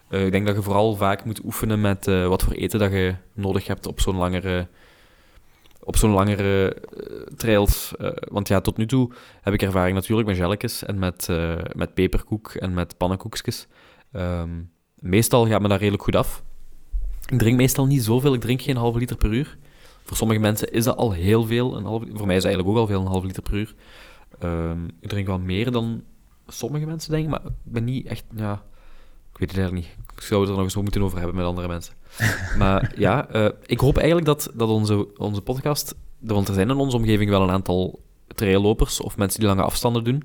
Ik denk dat je vooral vaak moet oefenen met wat voor eten dat je nodig hebt op zo'n langere, op zo'n langere trails. Want ja, tot nu toe heb ik ervaring natuurlijk met jelletjes en met, met peperkoek en met pannenkoekjes. Ehm, meestal gaat me dat redelijk goed af. Ik drink meestal niet zoveel, ik drink geen halve liter per uur. Voor sommige mensen is dat al heel veel. Een halve, voor mij is dat eigenlijk ook al veel, een halve liter per uur. Ehm, ik drink wel meer dan sommige mensen, denk ik, maar ik ben niet echt... Ja, ik weet het eigenlijk niet. Ik zou het er nog eens moeten over hebben met andere mensen. maar ja, eh, ik hoop eigenlijk dat, dat onze, onze podcast... Want er zijn in onze omgeving wel een aantal traillopers of mensen die lange afstanden doen.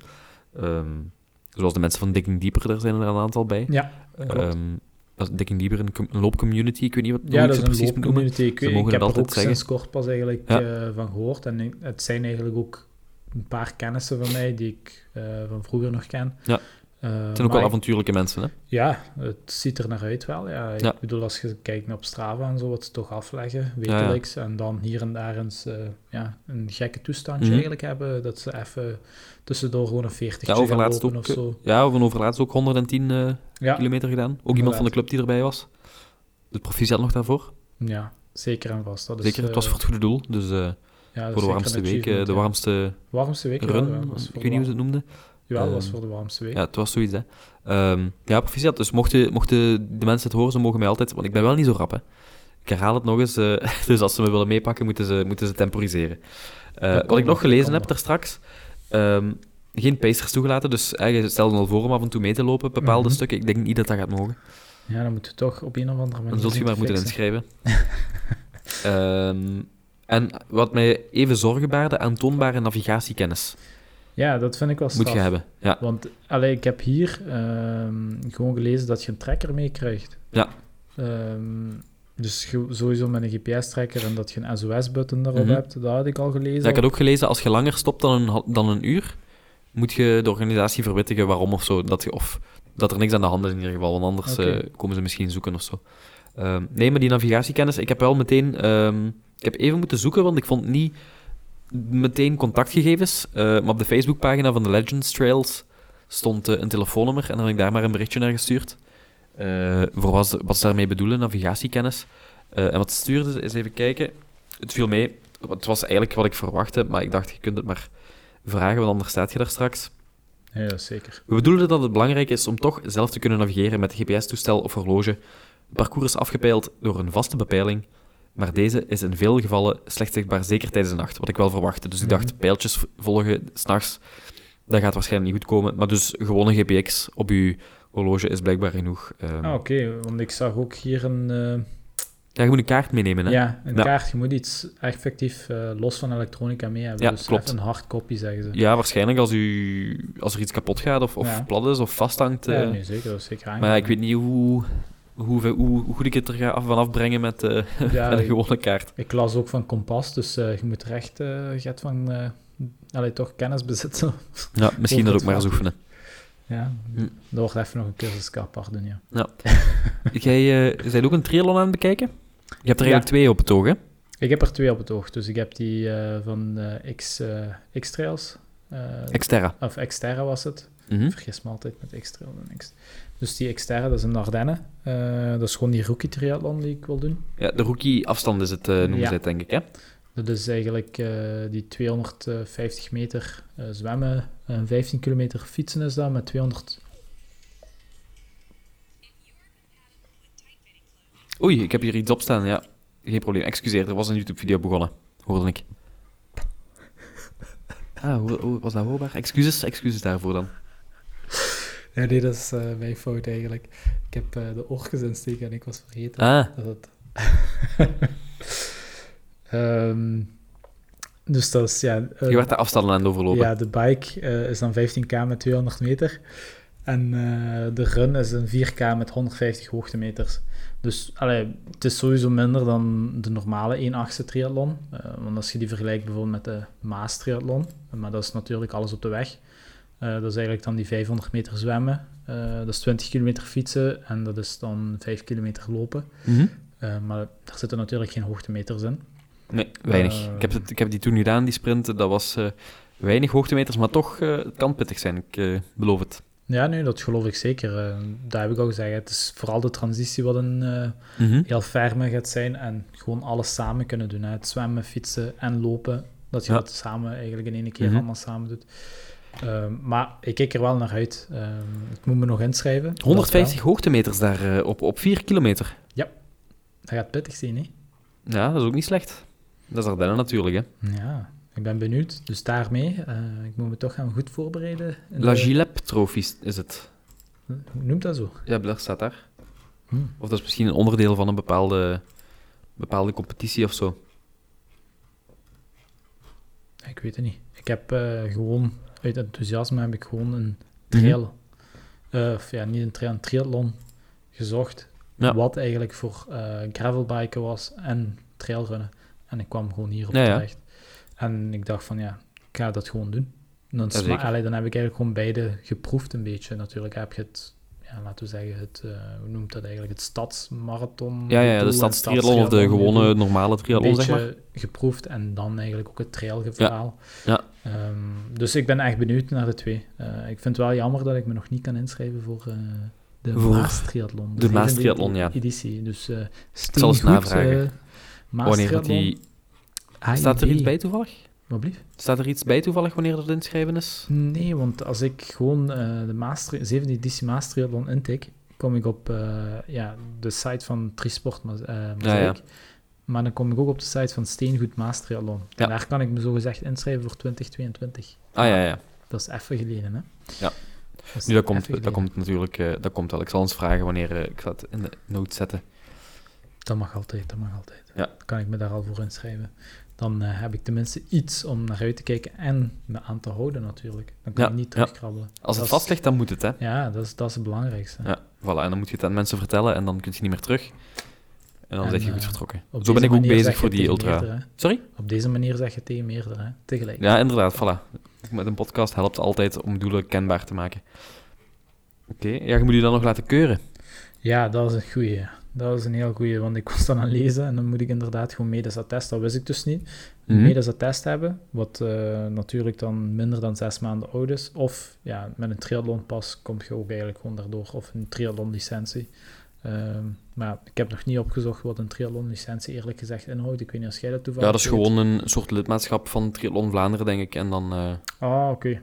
Ehm, zoals de mensen van Digging Deeper, daar zijn er een aantal bij. Ja, klopt. Dat is Deeper, een, een loopcommunity. Ik weet niet wat ja, dat is een loopcommunity. Ik, Ze weet- mogen ik heb er ook zeggen. sinds kort pas eigenlijk Ja. eh, van gehoord. En het zijn eigenlijk ook een paar kennissen van mij die ik eh, van vroeger nog ken. Ja. Eh, Het zijn ook wel avontuurlijke mensen, hè? Ja, het ziet er naar uit wel. Ja. Ik Ja. bedoel, als je kijkt naar op Strava en zo, wat ze toch afleggen, wekelijks. En dan hier en daar eens eh, ja, een gekke toestandje Mhm. eigenlijk hebben, dat ze even tussendoor gewoon een 40 Ja, gaan overlaatst ook, of zo. Ja, of een overlaatst ook 110 eh, Ja, kilometer gedaan. Ook iemand van de club die erbij was. De proficiat nog daarvoor. ja, zeker en vast. Dat is, zeker, het was eh, voor het goede doel. Dus eh, ja, voor de warmste week, eh, de warmste warmste week, run, ik weet niet hoe ze het noemden. Ja, dat was Ehm, voor de warmste week. Ja, het was zoiets, hè. Ehm, ja, proficiat. Dus mochten, mochten de mensen het horen, ze mogen mij altijd... Want ik ben wel niet zo rap, hè. Ik herhaal het nog eens. eh, dus als ze me willen meepakken, moeten ze, moeten ze temporiseren. Eh, wat ik nog gelezen heb daar straks... ehm, geen pacers toegelaten, dus eh, je stelde al voor om af en toe mee te lopen, bepaalde Mhm. stukken. Ik denk niet dat dat gaat mogen. Ja, dan moeten we toch op een of andere manier Dan zult je maar moeten inschrijven. En wat mij even zorgen baarde, aantoonbare navigatiekennis Ja, dat vind ik wel straf. moet je hebben. Ja, Want allee, ik heb hier ehm, gewoon gelezen dat je een tracker meekrijgt. Ja. Ehm, dus sowieso met een GPS-tracker en dat je een SOS-button daarop Mhm. hebt, dat had ik al gelezen. Ja, ik had ook gelezen, als je langer stopt dan een, dan een uur, moet je de organisatie verwittigen waarom of zo. Dat je, of dat er niks aan de hand is in ieder geval, want anders eh, komen ze misschien zoeken of zo. Ehm, nee, maar die navigatiekennis, ik heb wel meteen... ik heb even moeten zoeken, want ik vond niet meteen contactgegevens. eh, maar op de Facebookpagina van de Legends Trails stond eh, een telefoonnummer en dan heb ik daar maar een berichtje naar gestuurd. Eh, voor wat ze, wat ze daarmee bedoelen, navigatiekennis. En wat ze stuurden, ze- eens even kijken. Het viel mee. Het was eigenlijk wat ik verwachtte, maar ik dacht, je kunt het maar vragen, want anders staat je daar straks. Ja, zeker. We bedoelen dat het belangrijk is om toch zelf te kunnen navigeren met GPS-toestel of horloge. Het parcours is afgepeild door een vaste bepeiling, maar deze is in veel gevallen slecht zichtbaar, zeker tijdens de nacht, wat ik wel verwachtte. Dus ik dacht, Mhm. pijltjes v- volgen s'nachts, dat gaat waarschijnlijk niet goed komen. Maar dus gewoon een GPX op uw horloge is blijkbaar genoeg. Ehm, Ah, Oké, want ik zag ook hier een, eh, Ja, je moet een kaart meenemen, hè? ja, een Ja. kaart. Je moet iets effectief eh, los van elektronica mee hebben. Ja, dus klopt. een hardcopy, zeggen ze. Ja, waarschijnlijk als, u, als er iets kapot gaat of, of Ja. plat is of vasthangt. Ja, eh, nee, zeker. Zeker maar ik weet niet hoe, hoe, hoe, hoe goed ik het er ga af, van afbrengen met, eh, Ja, met een gewone kaart. Ik las ook van Kompas, dus eh, je moet er echt eh, get van eh allee, toch kennis bezitten. Ja, misschien dat ook maar eens oefenen. ja, Hm. dat wordt even nog een cursus apart doen, ja. Jij uh, bent ook een triathlon aan het bekijken? Je hebt er Ja. eigenlijk twee op het oog, hè? Ik heb er twee op het oog. Dus ik heb die eh, van eh, X, eh, X-Trails. eh, Exterra. of Xterra was het. Ik vergis me altijd met X-Trails en X. Dus die Xterra, dat is een Ardennen. Eh, dat is gewoon die rookie triathlon die ik wil doen. Ja, de rookie-afstand is het, eh, noemen Ja. ze het, denk ik, hè? Dat is eigenlijk eh, die 250 meter zwemmen en 15 kilometer fietsen is dat, met 200... Oei, ik heb hier iets op staan, ja. Geen probleem, excuseer, er was een YouTube-video begonnen. Hoorde ik. Ah, was dat hoorbaar? Excuses, excuses daarvoor dan. Ja, nee, dat is eh, mijn fout eigenlijk. Ik heb eh, de oortjes insteken en ik was vergeten Ah, dat het Ehm, dus dat is, ja... eh, Je werd de afstanden aan het overlopen. Ja, de bike is dan 15k met 200 meter. En de run is een 4k met 150 hoogtemeters. Dus allee, het is sowieso minder dan de normale 1-8 triathlon. Want als je die vergelijkt bijvoorbeeld met de Maas triathlon, maar dat is natuurlijk alles op de weg. Eh, dat is eigenlijk dan die 500 meter zwemmen. Eh, dat is 20 kilometer fietsen en dat is dan 5 kilometer lopen. Mhm. Eh, maar daar zitten natuurlijk geen hoogtemeters in. Nee, weinig. Ik, heb het, ik heb die toen gedaan, die sprint. Dat was weinig hoogtemeters, maar toch, het kan pittig zijn. Ik beloof het. Ja, nee, dat geloof ik zeker. Dat heb ik al gezegd. Het is vooral de transitie wat een Mhm. heel ferme gaat zijn en gewoon alles samen kunnen doen. Hè. Het zwemmen, fietsen en lopen. Dat je Ja. dat samen eigenlijk in één keer Mhm. allemaal samen doet. Ehm, maar ik kijk er wel naar uit. Ehm, ik moet me nog inschrijven. Dat 150 hoogtemeters daar eh, op, op 4 kilometer. wel. Dat gaat pittig zijn, hè? Ja, dat is ook niet slecht. Dat is Ardennen natuurlijk, hè. Ja, ik ben benieuwd. Dus daarmee, eh, ik moet me toch gaan goed voorbereiden. La de- Gilep Trophy is het. Hoe noemt dat zo? Ja, dat staat daar. Hm. Of dat is misschien een onderdeel van een bepaalde, bepaalde competitie of zo. Ik weet het niet. Ik heb eh, gewoon, uit enthousiasme heb ik gewoon een Mhm. trail, eh, of ja, niet een trail, een triathlon gezocht. Ja. Wat eigenlijk voor eh gravelbiken was en trailrunnen. En ik kwam gewoon hierop Ja, ja. terecht. En ik dacht van ja, ik ga dat gewoon doen. Dan heb ik eigenlijk gewoon beide geproefd een beetje. Natuurlijk heb je het, ja, laten we zeggen, het, eh, hoe noemt dat eigenlijk, het stadsmarathon. Ja, ja, ja, de stadstriathlon of de gewone normale triathlon, zeg maar. geproefd en dan eigenlijk ook het trailverhaal. Ja. Ehm, dus ik ben echt benieuwd naar de twee. Eh, ik vind het wel jammer dat ik me nog niet kan inschrijven voor eh, de Voor Maas Triathlon. de Maas Triathlon, ja. editie. Dus eh zal eens navragen. Wanneer dat die... Staat er iets bij toevallig? Wat blieft? Staat er iets bij toevallig wanneer dat inschrijven is? Nee, want als ik gewoon eh, de Tri- zevende editie Maas Triathlon intik, kom ik op eh, ja, de site van Trisport eh, Mozaïek. Ja, ja. Maar dan kom ik ook op de site van Steengoed Maas Triathlon. Ja. En daar kan ik me zo gezegd inschrijven voor 2022. Ah ja, ja. Dat is even geleden, hè? Ja. Nu, dat komt, dat komt natuurlijk dat komt wel. Ik zal eens vragen wanneer ik het in de notes zetten. Dat mag altijd, dat mag altijd. Ja. Dan kan ik me daar al voor inschrijven. Dan eh, heb ik tenminste iets om naar uit te kijken en me aan te houden natuurlijk. Dan kan Ja, ik niet ja. terugkrabbelen. Als het vast ligt, dan moet het, hè. Ja, dat is, dat is het belangrijkste. Ja, voilà. En dan moet je het aan mensen vertellen en dan kun je niet meer terug. En dan En, ben je goed eh, vertrokken. Zo ben ik ook bezig voor die ultra. meerdere. Sorry? Op deze manier zeg je tegen meerdere, hè, tegelijk. Ja, inderdaad, voilà. Met een podcast helpt altijd om doelen kenbaar te maken. Oké, ja, je moet je dan nog laten keuren. Ja, dat is een goeie. Dat is een heel goeie, want ik was dan aan het lezen en dan moet ik inderdaad gewoon medisch attest, dat wist ik dus niet. Een Mhm. medisch attest hebben, wat eh, natuurlijk dan minder dan zes maanden oud is. Of ja, met een triathlonpas kom je ook eigenlijk gewoon daardoor, of een triathlonlicentie. Ehm maar ik heb nog niet opgezocht wat een triathlonlicentie eerlijk gezegd inhoudt. Ik weet niet als jij dat toevallig Ja, dat is weet. gewoon een soort lidmaatschap van Triathlon Vlaanderen, denk ik. En dan eh Ah, oké.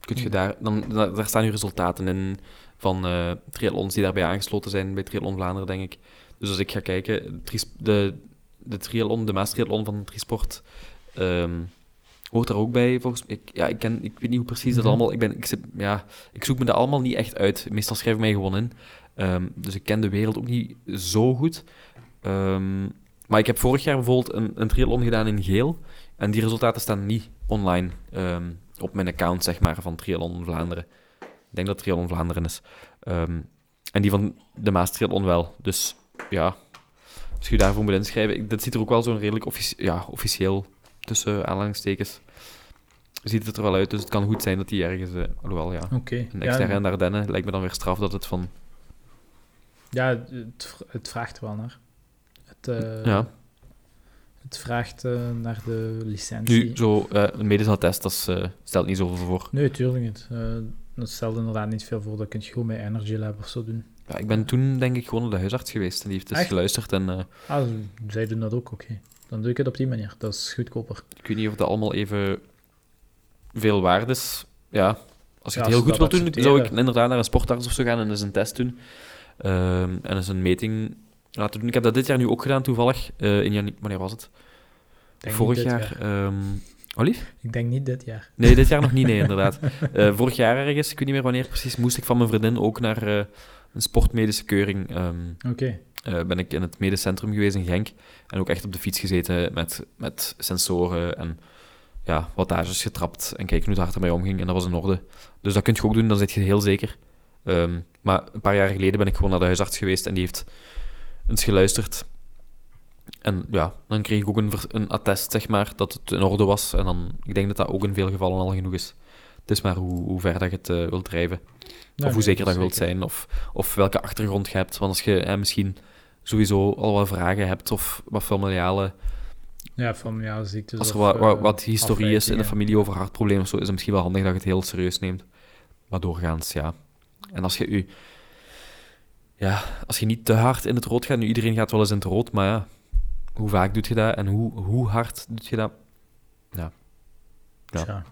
kun je daar... Dan, da- daar staan je resultaten in van eh triathlons die daarbij aangesloten zijn bij Triathlon Vlaanderen, denk ik. Dus als ik ga kijken, de, de triathlon, de Maastriathlon van Trisport, ehm hoort daar ook bij, volgens mij. Ik, ja, ik, ken, ik weet niet hoe precies dat Mhm. allemaal... Ik, ben, ik, zit, ja, ik zoek me daar allemaal niet echt uit. Meestal schrijf ik mij gewoon in. Ehm, dus ik ken de wereld ook niet zo goed. Ehm, maar ik heb vorig jaar bijvoorbeeld een, een triathlon gedaan in geel. En die resultaten staan niet online op mijn account, zeg maar, van Triathlon Vlaanderen. Ik denk dat het Triathlon Vlaanderen is. Ehm, en die van de Maas Triathlon wel. Dus ja, als je je daarvoor moet inschrijven... ik- Dat ziet er ook wel zo'n redelijk offici- ja, officieel, tussen aanhalingstekens, ziet het er wel uit. Dus het kan goed zijn dat die ergens... eh alhoewel, ja, Oké. een Ja, extra in Ardennen lijkt me dan weer straf dat het van... Ja, het, het vraagt er wel naar. Het, eh, ja, het vraagt eh, naar de licentie. nu, zo, eh, een medisch attest, dat stelt niet zoveel voor. Nee, tuurlijk niet. Dat stelt inderdaad niet veel voor. Dat kun je gewoon bij Energy Lab of zo doen. Ja, ik ben toen, denk ik, gewoon naar de huisarts geweest. En die heeft dus Echt? geluisterd. En eh, Ah, zij doen dat ook, oké. Dan doe ik het op die manier. Dat is goedkoper. ik weet niet of dat allemaal even veel waard is. Ja, als je Ja, het heel goed wilt doen, zou ik inderdaad naar een sportarts of zo gaan en eens een test doen. Ehm, en eens een meting laten doen. Ik heb dat dit jaar nu ook gedaan, toevallig. Eh, in janu- wanneer was het? Denk Vorig dit jaar. Ik denk niet dit jaar. Nee, dit jaar nog niet, nee, inderdaad. Eh, vorig jaar ergens, ik weet niet meer wanneer precies, moest ik van mijn vriendin ook naar eh, een sportmedische keuring. ehm, Oké. eh, ben ik in het medecentrum geweest in Genk. En ook echt op de fiets gezeten met, met sensoren en ja, wattages getrapt. En kijken hoe het hart ermee omging. En dat was in orde. Dus dat kun je ook doen, dan zit je heel zeker. Ehm, maar een paar jaar geleden ben ik gewoon naar de huisarts geweest en die heeft eens geluisterd. En ja, dan kreeg ik ook een, een attest, zeg maar, dat het in orde was. En dan, ik denk dat dat ook in veel gevallen al genoeg is. Het is maar hoe, hoe ver dat je het eh, wilt drijven. of hoe zeker dat je wilt zijn. Of, of welke achtergrond je hebt. Want als je eh, misschien sowieso al wat vragen hebt of wat familiale... Ja, ja, ziektes. Als er of, wat, wat, eh, wat historie is in de familie over hartproblemen of zo, is het misschien wel handig dat je het heel serieus neemt. Maar doorgaans, ja. En als je je... Ja, als je niet te hard in het rood gaat, nu iedereen gaat wel eens in het rood, maar ja, hoe vaak doet je dat en hoe, hoe hard doet je dat? Ja. Ja. Tja,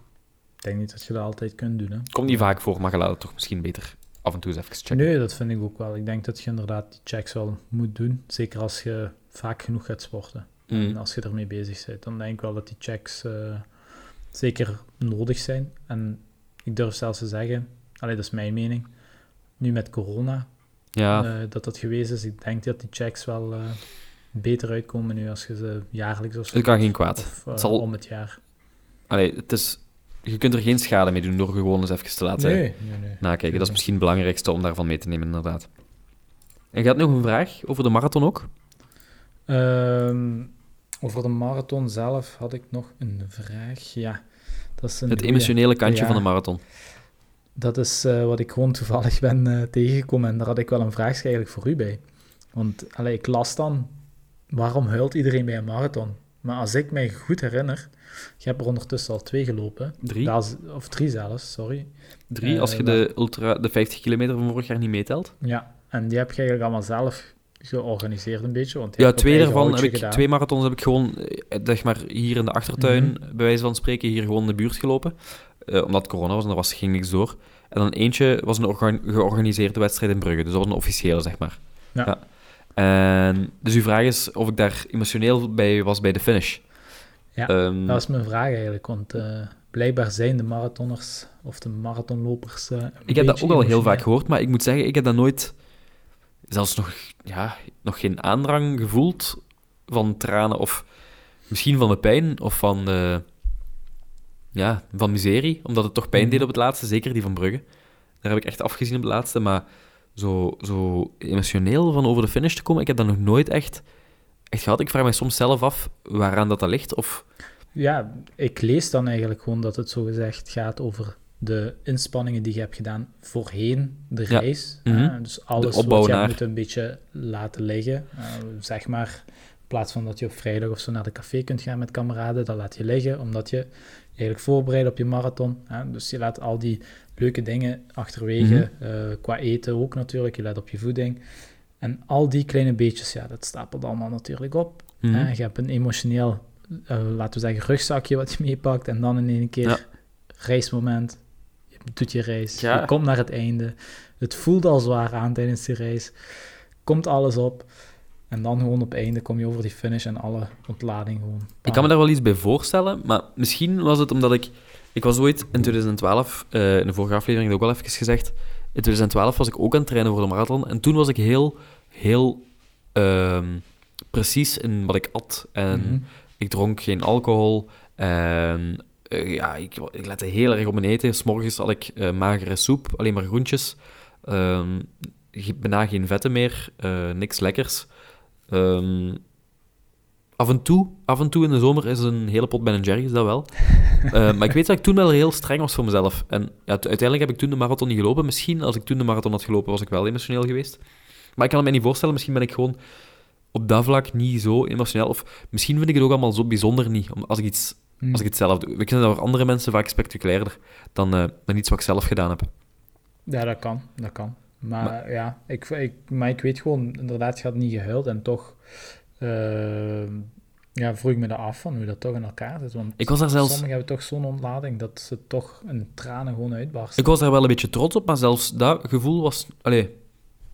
ik denk niet dat je dat altijd kunt doen. Hè. Komt niet vaak voor, maar je laat het toch misschien beter af en toe eens even checken. Nee, dat vind ik ook wel. Ik denk dat je inderdaad die checks wel moet doen. Zeker als je vaak genoeg gaat sporten. Mm. En als je ermee bezig bent, dan denk ik wel dat die checks eh, zeker nodig zijn. En ik durf zelfs te zeggen, allee, dat is mijn mening, nu met corona, Ja, eh, dat dat geweest is. Ik denk dat die checks wel eh, beter uitkomen nu als je ze jaarlijks of zo het kan geen kwaad. Of eh, Het zal- om het jaar. Allee, het is, je kunt er geen schade mee doen door gewoon eens even te laten Nee, nee, nee. nakijken. Dat is misschien het belangrijkste om daarvan mee te nemen, inderdaad. En je had nog een vraag over de marathon ook? Ehm, over de marathon zelf had ik nog een vraag. Ja, dat is een Het goeie. emotionele kantje Ja. van de marathon. Dat is eh, wat ik gewoon toevallig ben eh, tegengekomen en daar had ik wel een vraag eigenlijk voor u bij. Want allee, ik las dan, waarom huilt iedereen bij een marathon? Maar als ik mij goed herinner, je hebt er ondertussen al twee gelopen. Drie? Dat of drie zelfs, sorry. Drie, Eh, als je maar- de, ultra, de 50 kilometer van vorig jaar niet meetelt. Ja, en die heb je eigenlijk allemaal zelf georganiseerd een beetje. Want Ja, twee daarvan heb ik, gedaan. twee marathons heb ik gewoon, eh, zeg maar, hier in de achtertuin, Mhm. bij wijze van spreken, hier gewoon in de buurt gelopen. Eh, omdat corona was en er was, ging niks door. En dan eentje was een orga- georganiseerde wedstrijd in Brugge. Dus dat was een officiële, zeg maar. Ja. En, dus uw vraag is of ik daar emotioneel bij was bij de finish. Ja, Ehm, Dat is mijn vraag eigenlijk, want eh, blijkbaar zijn de marathonners of de marathonlopers. eh, Ik heb dat ook al heel vaak gehoord, maar ik moet zeggen, ik heb dat nooit, zelfs nog, ja, nog geen aandrang gevoeld van tranen of misschien van de pijn of van, ja, van miserie, omdat het toch pijn Mhm. deed op het laatste, zeker die van Brugge. Daar heb ik echt afgezien op het laatste, maar zo, zo emotioneel van over de finish te komen, ik heb dat nog nooit echt, echt gehad. Ik vraag me soms zelf af waaraan dat, dat ligt, of... Ja, ik lees dan eigenlijk gewoon dat het zogezegd gaat over de inspanningen die je hebt gedaan voorheen de Ja. reis. Mhm. Dus alles wat je naar. moet een beetje laten liggen. Eh, zeg maar, in plaats van dat je op vrijdag of zo naar de café kunt gaan met kameraden, dat laat je liggen, omdat je eigenlijk voorbereidt op je marathon. Dus je laat al die leuke dingen achterwege, Mhm. eh, qua eten ook natuurlijk, je let op je voeding. En al die kleine beetjes, ja, dat stapelt allemaal natuurlijk op. Mhm. Hè, je hebt een emotioneel, eh, laten we zeggen, rugzakje wat je meepakt. En dan in één keer Ja. reismoment. Je doet je reis. Ja. Je komt naar het einde. Het voelt al zwaar aan tijdens die reis. Komt alles op. En dan gewoon op einde kom je over die finish en alle ontlading gewoon. Ik kan me daar wel iets bij voorstellen, maar misschien was het omdat ik... Ik was ooit in 2012, eh, in de vorige aflevering heb ik ook al even gezegd, in 2012 was ik ook aan het trainen voor de marathon. En toen was ik heel, heel ehm, precies in wat ik at. En Mhm. ik dronk geen alcohol. En eh, ja, ik, ik lette heel erg op mijn eten. S'morgens had ik eh, magere soep, alleen maar groentjes. Ge- bijna geen vetten meer, niks lekkers. Ehm, af, en toe, af en toe in de zomer is een hele pot Ben Jerry's, dat wel. Eh, maar ik weet dat ik toen wel heel streng was voor mezelf. En ja, uiteindelijk heb ik toen de marathon niet gelopen. Misschien als ik toen de marathon had gelopen, was ik wel emotioneel geweest. Maar ik kan het me niet voorstellen. Misschien ben ik gewoon op dat vlak niet zo emotioneel. Of misschien vind ik het ook allemaal zo bijzonder niet, om- als ik, iets, Mhm. als ik het zelf doe. Ik vind dat voor andere mensen vaak spectaculairder dan, eh, dan iets wat ik zelf gedaan heb. Ja, dat kan. Dat kan. Maar, ja, ik, ik, maar ik weet gewoon, inderdaad, je had niet gehuild. En toch ja, vroeg ik me af van hoe dat toch in elkaar zit. Want Ik was daar zelfs... sommigen hebben toch zo'n ontlading dat ze toch in tranen gewoon uitbarsten. Ik was daar wel een beetje trots op, maar zelfs dat gevoel was... Allee,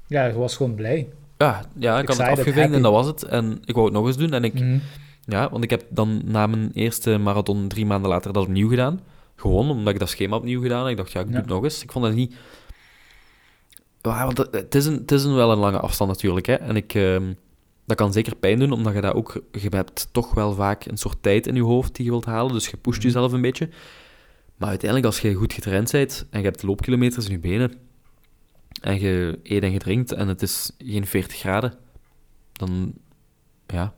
Ja, je was gewoon blij. ja, ja, ik had het afgevinkt en dat was het. En ik wou het nog eens doen. En ik, Mhm. ja, want ik heb dan na mijn eerste marathon drie maanden later dat opnieuw gedaan. Gewoon omdat ik dat schema opnieuw gedaan. En ik dacht, ja, ik doe Ja. het nog eens. Ik vond dat niet... Ja, want het- het is, een, het is een wel een lange afstand natuurlijk. Hè? En ik, ehm, dat kan zeker pijn doen, omdat je dat ook... Je hebt toch wel vaak een soort tijd in je hoofd die je wilt halen, dus je pusht jezelf een beetje. Maar uiteindelijk, als je goed getraind bent en je hebt loopkilometers in je benen, en je eet en je drinkt en het is geen 40 graden, dan... Ja,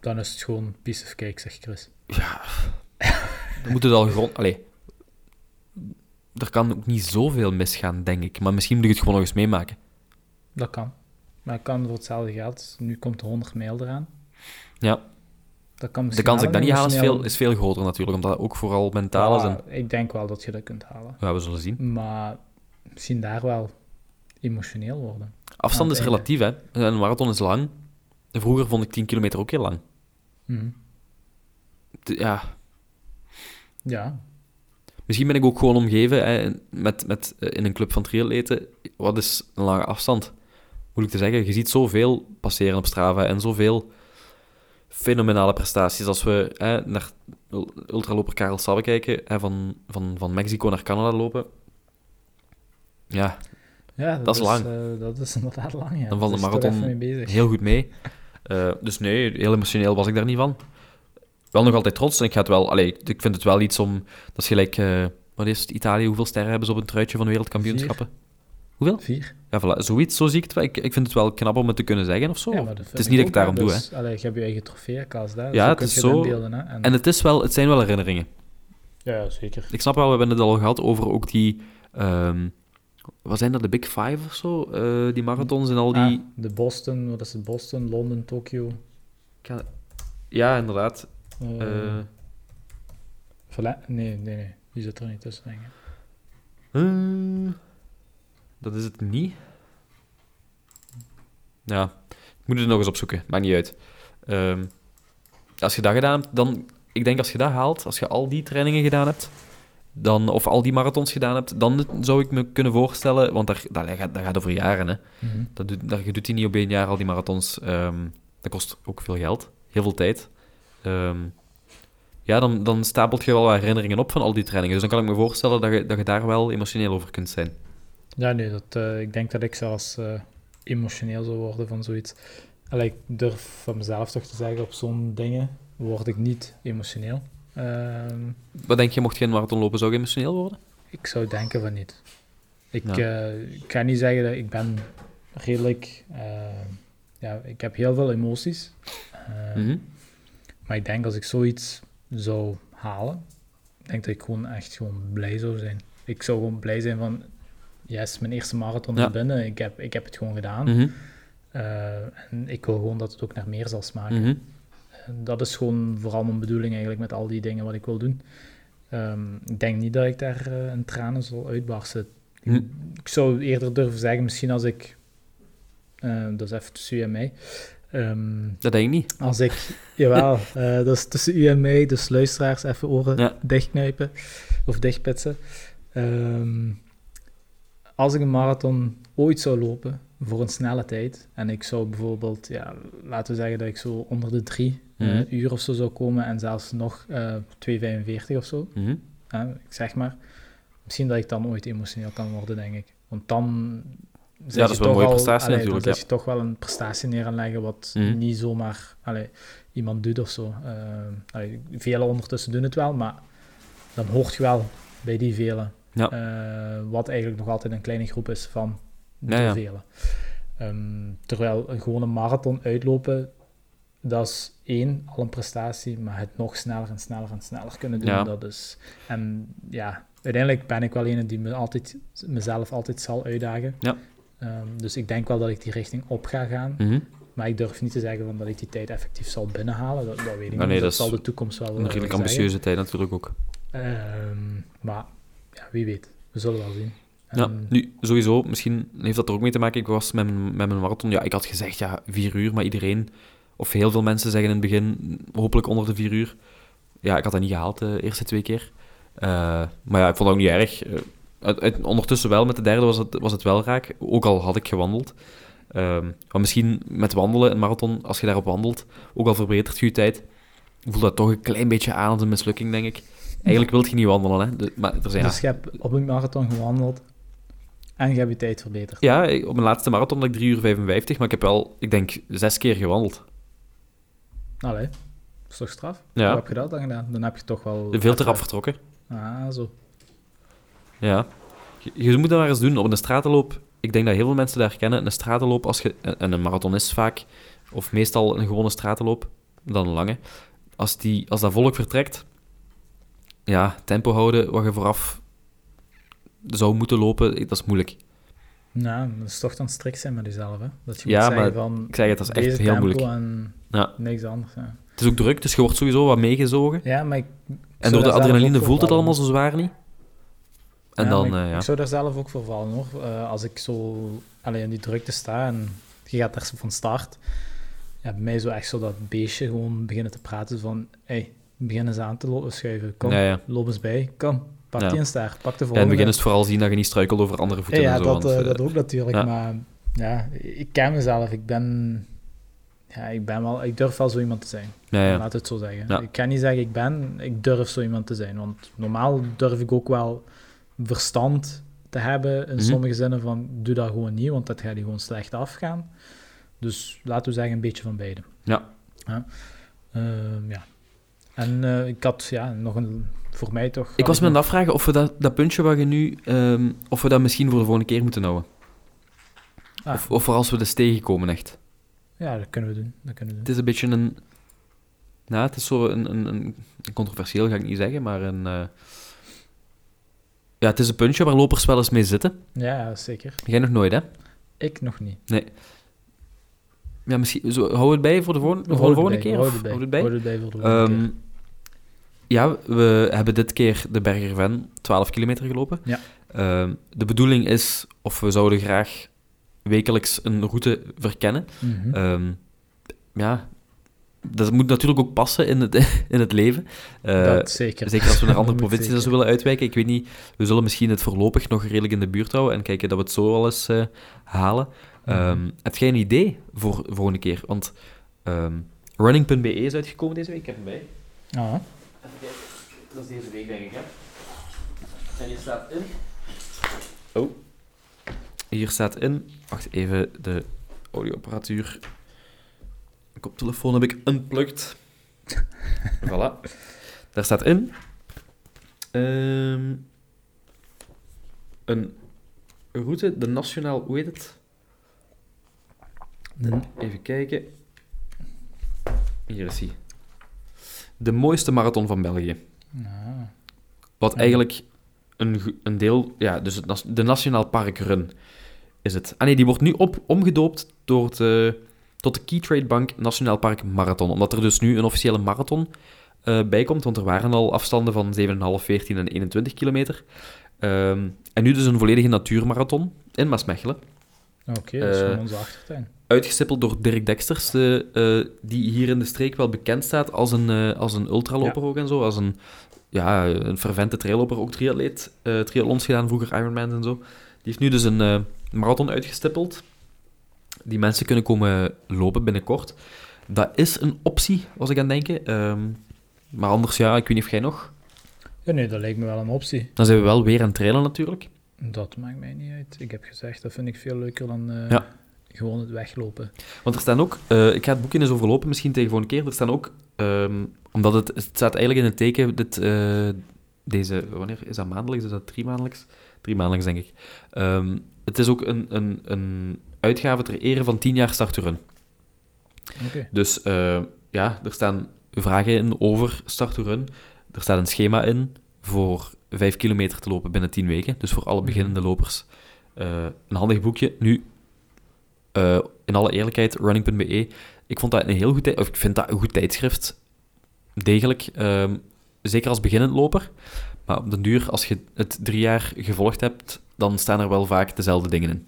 Dan is het gewoon piece of cake, zegt Chris. ja, dan moet het al grond... Allee, er kan ook niet zoveel misgaan, denk ik. Maar misschien moet ik het gewoon nog eens meemaken. Dat kan. Maar het kan voor hetzelfde geld. Nu komt de 100 mijl eraan. Ja, Dat kan de kans dat ik dat niet haal is veel, is veel groter natuurlijk, omdat het ook vooral mentaal is. En, Ik denk wel dat je dat kunt halen. ja, we zullen zien. Maar misschien daar wel emotioneel worden. Afstand is relatief, hè. Een marathon is lang. Vroeger vond ik 10 kilometer ook heel lang. Mhm. Ja, Ja, misschien ben ik ook gewoon omgeven hè, met, met, eh, in een club van triatleten. Wat is een lange afstand? Moeilijk te zeggen. Je ziet zoveel passeren op Strava en zoveel fenomenale prestaties. Als we hè, naar ul- ultraloper Karel Sabbe kijken, hè, van, van, van Mexico naar Canada lopen. Ja, ja Dat is lang. eh, dat is inderdaad lang, ja. Dan valt de toch marathon heel goed mee. Eh, dus nee, heel emotioneel was ik daar niet van. Wel nog altijd trots en ik ga het wel... Allee, ik vind het wel iets om... Dat is gelijk... eh, wat is het? Italië, hoeveel sterren hebben ze op een truitje van de wereldkampioenschappen? Hoeveel? Vier. Ja, voilà. Zoiets, zo zie ik het wel. Ik, ik vind het wel knap om het te kunnen zeggen of zo. Ja, het is niet dat ik daarom doe, hè. Dus, allee, je hebt je eigen trofeeënkast, hè. Ja, zo het is je zo- hè. En, En het, is wel, het zijn wel herinneringen. ja, zeker. Ik snap wel, we hebben het al gehad over ook die... ehm, wat zijn dat, de Big Five of zo? Eh, die marathons en al die... Ah, de Boston, wat is het? Boston, Londen, Tokio. Ja, inderdaad. Vale- nee, nee, nee. Die zit er niet tussen, denk ik. Dat is het niet. Ja, ik moet het nog eens opzoeken. Maakt niet uit. Ehm, als je dat gedaan hebt, dan... Ik denk als je dat haalt, als je al die trainingen gedaan hebt, dan, of al die marathons gedaan hebt, dan zou ik me kunnen voorstellen... Want daar, dat, gaat, dat gaat over jaren, hè. Mhm. Dat doet, dat, je doet die niet op één jaar, al die marathons. Ehm, dat kost ook veel geld. Heel veel tijd. Ehm, ja, dan, dan stapelt je wel wat herinneringen op van al die trainingen. Dus dan kan ik me voorstellen dat je, dat je daar wel emotioneel over kunt zijn. Ja, nee, dat, eh, ik denk dat ik zelfs eh, emotioneel zou worden van zoiets. Allee, ik durf van mezelf toch te zeggen, op zo'n dingen word ik niet emotioneel. Ehm, Wat denk je, mocht je een marathon lopen, zou je emotioneel worden? ik zou denken van niet. Ik, Ja. eh, ik ga niet zeggen dat ik ben redelijk... ja, ik heb heel veel emoties. Eh, Mhm. Maar ik denk als ik zoiets zou halen, denk dat ik gewoon echt gewoon blij zou zijn. Ik zou gewoon blij zijn van, yes, mijn eerste marathon Ja. binnen, ik heb, ik heb het gewoon gedaan. Mhm. Eh, en ik wil gewoon dat het ook naar meer zal smaken. Mhm. En dat is gewoon vooral mijn bedoeling eigenlijk met al die dingen wat ik wil doen. Ehm, ik denk niet dat ik daar eh in tranen zal uitbarsten. Hm. Ik zou eerder durven zeggen, misschien als ik, eh, dat is even tussen u en mij, Ehm, Dat denk ik niet. als ik, jawel, eh, dat is tussen u en mij, dus luisteraars even oren Ja. dichtknijpen of dichtpitsen. Ehm, als ik een marathon ooit zou lopen voor een snelle tijd en ik zou bijvoorbeeld, ja, laten we zeggen dat ik zo onder de drie eh, Mhm. uur of zo zou komen en zelfs nog eh 2,45 of zo, Mhm. ik zeg maar. Misschien dat ik dan ooit emotioneel kan worden, denk ik. Want dan zet dat is wel een toch mooie al- prestatie allee, natuurlijk, Dan je toch wel een prestatie neer aan leggen wat Mhm. niet zomaar allee, iemand doet of zo. Uh, allee, velen ondertussen doen het wel, maar dan hoort je wel bij die velen. Ja. Eh, wat eigenlijk nog altijd een kleine groep is van de Ja, velen. Ehm, terwijl een gewone marathon uitlopen, dat is één, al een prestatie, maar het nog sneller en sneller en sneller kunnen doen, dat is... En ja, uiteindelijk ben ik wel een die me altijd, mezelf altijd zal uitdagen. Ja. Ehm, dus ik denk wel dat ik die richting op ga gaan. Mhm. Maar ik durf niet te zeggen van dat ik die tijd effectief zal binnenhalen. Dat, dat weet ik Ah, niet. nee, dat, zal de toekomst wel Een eh, redelijk zeggen. ambitieuze tijd natuurlijk ook. Ehm, maar ja, wie weet. We zullen wel zien. Ja, nu, sowieso, misschien heeft dat er ook mee te maken. Ik was met mijn, met mijn marathon, ja, ik had gezegd, ja, vier uur, maar iedereen, of heel veel mensen zeggen in het begin, hopelijk onder de vier uur. Ja, ik had dat niet gehaald de eerste twee keer. Eh, maar ja, ik vond dat ook niet erg. Eh, uit- uit- ondertussen wel, met de derde was het, was het wel raak, ook al had ik gewandeld. Ehm, maar misschien met wandelen, een marathon, als je daarop wandelt, ook al verbetert je je tijd, voelt dat toch een klein beetje aan als een mislukking, denk ik. Eigenlijk wil je niet wandelen, hè. De- maar er zijn, Dus je hebt op een marathon gewandeld En je hebt je tijd verbeterd. Ja, ik- op mijn laatste marathon had ik 3 uur 55, maar ik heb wel, ik denk, zes keer gewandeld. Allee, dat is toch straf? Ja. Hoe heb je dat dan gedaan? Dan heb je toch wel... Veel te rap vertrokken. Ah, zo. Ja. Je, je moet dat maar eens doen. Op een stratenloop, ik denk dat heel veel mensen daar kennen. Een stratenloop, als je, en een marathon is vaak, of meestal een gewone stratenloop, dan een lange. Als, die, als dat volk vertrekt, ja, tempo houden wat je vooraf zou moeten lopen, dat is moeilijk. Nou, dat is toch dan strikt zijn met jezelf, hè? Dat je Ja, moet maar van... Ik zeg het, dat is echt heel moeilijk. en Ja. niks anders, ja. Het is ook druk, dus je wordt sowieso wat meegezogen. Ja, maar ik... En door de adrenaline voelt het allemaal zo zwaar niet. En Ja, dan, ik, eh, ja. ik zou daar zelf ook voor vallen, hoor. Eh, als ik zo alleen in die drukte sta en je gaat daar van start, ja, bij mij zo echt zo dat beestje gewoon beginnen te praten van, hey, begin eens aan te lopen, schuiven, kom, Ja, ja. loop eens bij, kom, pak die een staart, pak de Ja, in volgende. het begin is het vooral zien dat je niet struikelt over andere voeten ja, en zo. dat, want, eh, eh, dat ook natuurlijk, maar ja, ik ken mezelf, ik ben, ja, ik ben wel, ik durf wel zo iemand te zijn. Laat het zo zeggen. Ik kan niet zeggen ik ben, ik durf zo iemand te zijn. Want normaal durf ik ook wel verstand te hebben in Mhm. sommige zinnen van doe dat gewoon niet, want dat gaat je gewoon slecht afgaan. Dus laten we zeggen een beetje van beide. Ja. Ja. Ehm, ja. En eh, ik had ja, nog een, voor mij toch... Ik was me aan het afvragen of we dat, dat puntje wat je nu... ehm, of we dat misschien voor de volgende keer moeten houden. Ah, Of, of voor als we dus tegenkomen, echt. Ja, dat kunnen we doen. Dat kunnen we Het is een beetje een... Nou, het is zo een, een, een controversieel, ga ik niet zeggen, maar een... eh, Ja, het is een puntje waar lopers wel eens mee zitten. Ja, zeker. Jij nog nooit, hè? Ik nog niet. Ja, misschien... Zo, hou het bij voor de, volgende- voor de volgende keer? Het bij. hou het bij? Het bij voor de volgende Ehm, keer. Ja, we hebben dit keer de Berger Ven 12 kilometer gelopen. Ja. Ehm, de bedoeling is, of we zouden graag wekelijks een route verkennen. Ehm, ja, dat moet natuurlijk ook passen in het, in het leven. Eh, dat zeker. zeker als we naar andere provincies willen uitwijken. Ik weet niet, we zullen misschien het voorlopig nog redelijk in de buurt houden en kijken dat we het zo wel eens eh, halen. Mhm. Ehm, heb jij een idee voor de volgende keer? Want ehm, running.be is uitgekomen deze week, ik heb hem bij. Ah, Dat is deze week, denk ik, hè? En hier staat in... Oh. Hier staat in... Wacht even, de audioapparatuur... De koptelefoon heb ik unplugged. voilà. Daar staat in... ehm, een route, de nationaal... Hoe heet het? Even kijken. Hier is hij. De mooiste marathon van België. ah. Wat eigenlijk een, een deel... Ja, dus het, de Nationaal Park Run is het. Ah nee, die wordt nu op, omgedoopt door het, eh, tot de Keytrade Bank Nationaal Park Marathon. Omdat er dus nu een officiële marathon eh, bij komt. Want er waren al afstanden van 7,5, 14 en 21 kilometer. Ehm, en nu dus een volledige natuurmarathon in Maasmechelen. Oké, dat is gewoon onze achtertuin. Uitgestippeld door Dirk Deksters, de, eh, die hier in de streek wel bekend staat als een, eh, als een ultraloper ook en zo. Als een, ja, een fervente trailloper, ook triatleet. eh triathlons gedaan, vroeger Ironman en zo. Die heeft nu dus een marathon uitgestippeld. Die mensen kunnen komen lopen binnenkort. Dat is een optie, was ik aan het denken. Ehm, maar anders, ja, ik weet niet of jij nog. Ja, nee, dat lijkt me wel een optie. Dan zijn we wel weer aan het trailen natuurlijk. Dat maakt mij niet uit. Ik heb gezegd, dat vind ik veel leuker dan Ja. Gewoon het weglopen. Want er staan ook, eh, ik ga het boekje eens overlopen, misschien tegen volgende keer. Er staan ook, ehm, omdat het, het staat eigenlijk in het teken, dit, eh, deze, wanneer is dat maandelijks? Is dat drie maandelijks? Drie maandelijks, denk ik. Ehm, het is ook een, een, een uitgave ter ere van 10 jaar starterun. Oké. Dus eh, ja, er staan vragen in over starterun. Er staat een schema in voor 5 kilometer te lopen binnen 10 weken. Dus voor alle beginnende lopers. Een handig boekje. Nu, eh, in alle eerlijkheid, running.be. Ik vond dat een heel goed, of ik vind dat een goed tijdschrift. Degelijk. ehm, zeker als beginnend loper. Maar op den duur, als je het drie jaar gevolgd hebt, dan staan er wel vaak dezelfde dingen in.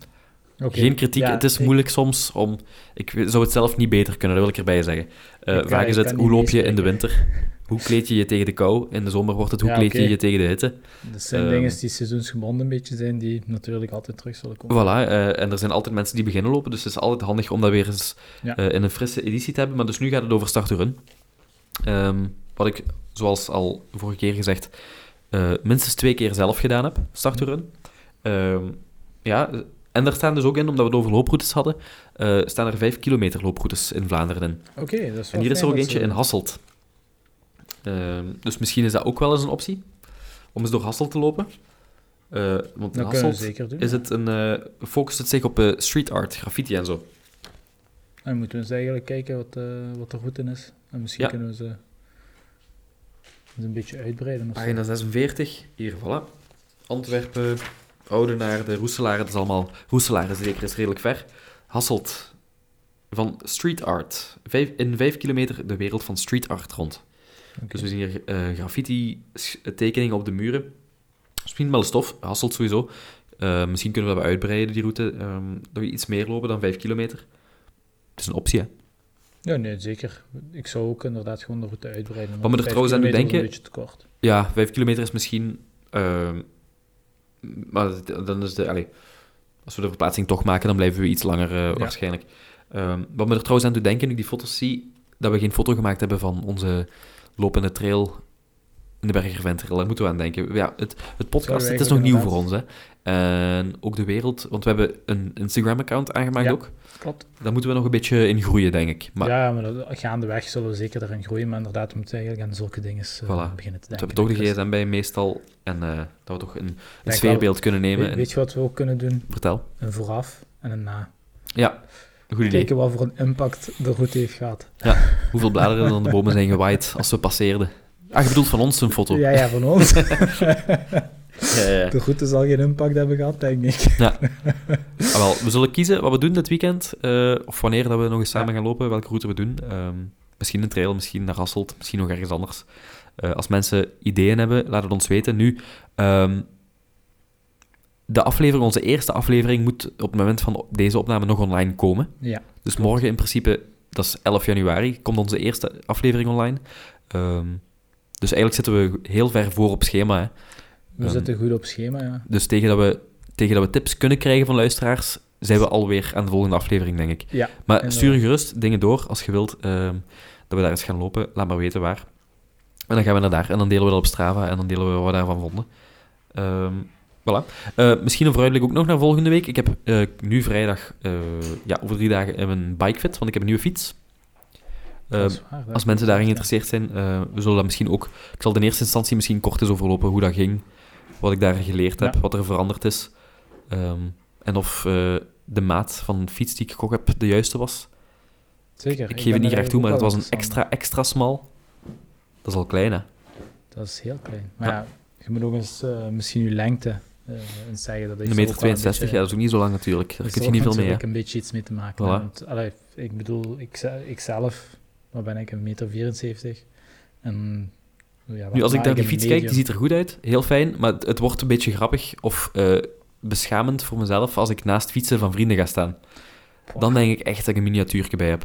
Geen kritiek, Ja, het is ik- moeilijk soms om... Ik zou het zelf niet beter kunnen, dat wil ik erbij zeggen. Eh Ik vaak is het, hoe loop je in de winter? Hoe kleed je je tegen de kou? In de zomer wordt het, hoe Ja, kleed je je tegen de hitte? Dat zijn Ehm, dingen die seizoensgebonden een beetje zijn, die natuurlijk altijd terug zullen komen. Voilà, eh, en er zijn altijd mensen die beginnen lopen, dus het is altijd handig om dat weer eens Ja. eh, in een frisse editie te hebben. Maar dus nu gaat het over starterun. Ehm wat ik, zoals al vorige keer gezegd, minstens twee keer zelf gedaan heb, starterun. Ehm ja, en daar staan dus ook in, omdat we het over looproutes hadden, eh, staan er 5 kilometer looproutes in Vlaanderen in. Oké, dat is En hier is er ook eentje in Hasselt. Ehm, dus misschien is dat ook wel eens een optie, om eens door Hasselt te lopen. Eh, want in Dat Hasselt zeker doen. is het een, eh, focust het zich op street art, graffiti en zo. Dan moeten we eens eigenlijk kijken wat, wat de route is. En misschien Ja. kunnen we ze eens een beetje uitbreiden. Pagina 46, hier, voilà. Antwerpen, Oudenaarde, de Roeselaar, dat is allemaal... Roeselaar is zeker is redelijk ver. Hasselt, van street art. Vijf, in vijf kilometer de wereld van street art rond. Dus we zien hier eh, graffiti-tekeningen op de muren. Misschien wel stof, Hasselt sowieso. Eh, misschien kunnen we dat uitbreiden, die route. ehm dat we iets meer lopen dan vijf kilometer. Het is een optie, hè. Ja, nee, zeker. Ik zou ook inderdaad gewoon de route uitbreiden. Wat me er trouwens aan doet denken- een beetje te kort. Ja, vijf kilometer is misschien... ehm, maar dan is de... Als we de verplaatsing toch maken, dan blijven we iets langer eh, waarschijnlijk. Ehm, wat me er trouwens aan doet denken, nu ik die foto's zie, dat we geen foto gemaakt hebben van onze lopende trail in de Bergerventrail. Daar moeten we aan denken. Ja, het, het podcast, het is nog nieuw voor ons, hè. En ook de wereld, want we hebben een Instagram-account aangemaakt Ja. ook. Klopt. Daar moeten we nog een beetje in groeien, denk ik. Maar ja, maar dat, gaandeweg zullen we zeker daarin groeien. Maar inderdaad, we moeten eigenlijk aan zulke dingen eh, Voilà. beginnen te we denken. hebben toch de Dus gsm bij meestal en eh, dat we toch een, een sfeerbeeld kunnen nemen. Weet, en- weet je wat we ook kunnen doen? Vertel. Een vooraf en een na. Ja, een goed idee. Kijken wat voor een impact de route heeft gehad. Hoeveel bladeren dan de bomen zijn gewaaid als we passeerden. Ah, je bedoelt van ons een foto? Ja, ja, van ons. Ja, ja, ja. De route zal geen impact hebben gehad, denk ik. Ah, wel, we zullen kiezen wat we doen dit weekend. eh, of wanneer dat we nog eens samen gaan lopen, welke route we doen. Ehm, misschien een trail, misschien naar Hasselt, misschien nog ergens anders. Eh, als mensen ideeën hebben, laat het ons weten. Nu, ehm, de aflevering, onze eerste aflevering moet op het moment van deze opname nog online komen. Ja. Dus morgen in principe, dat is 11 januari, komt onze eerste aflevering online. Ehm, dus eigenlijk zitten we heel ver voor op schema. Hè. We Ehm, zitten goed op schema, ja. Dus tegen dat, we, tegen dat we tips kunnen krijgen van luisteraars, zijn we alweer aan de volgende aflevering, denk ik. Ja, Maar stuur gerust dingen door als je wilt ehm, dat we daar eens gaan lopen. Laat maar weten waar. En dan gaan we naar daar en dan delen we dat op Strava en dan delen we wat we daarvan vonden. Ehm, voilà. Eh, misschien een vooruitblik ook nog naar volgende week. Ik heb eh, nu vrijdag, eh, ja, over drie dagen, een bikefit, want ik heb een nieuwe fiets. Waar, als mensen daarin geïnteresseerd zijn, we zullen dat misschien ook... Ik zal in eerste instantie misschien kort eens overlopen hoe dat ging, wat ik daar geleerd heb, Ja. wat er veranderd is. Ehm, en of eh, de maat van de fiets die ik gekocht heb de juiste was. Zeker. Ik, geef het niet graag toe, maar het was een extra, extra smal. Dat is al klein, hè? Dat is heel klein. Maar Ja. ja, je moet ook eens eh, misschien je lengte eh eens zeggen. Dat is Een er meter ook wel een 62, ja, dat is ook niet zo lang natuurlijk. Daar kun je niet veel mee, hè? natuurlijk een beetje iets mee te maken. Voilà. Want, allee, ik bedoel, ik, ze- ik zelf, wat ben ik, een meter 74. En, ja, Nu, als ik naar die fiets kijk, die ziet er goed uit. Heel fijn, maar het, het wordt een beetje grappig of eh, beschamend voor mezelf als ik naast fietsen van vrienden ga staan. Dan denk ik echt dat ik een miniatuurtje bij heb.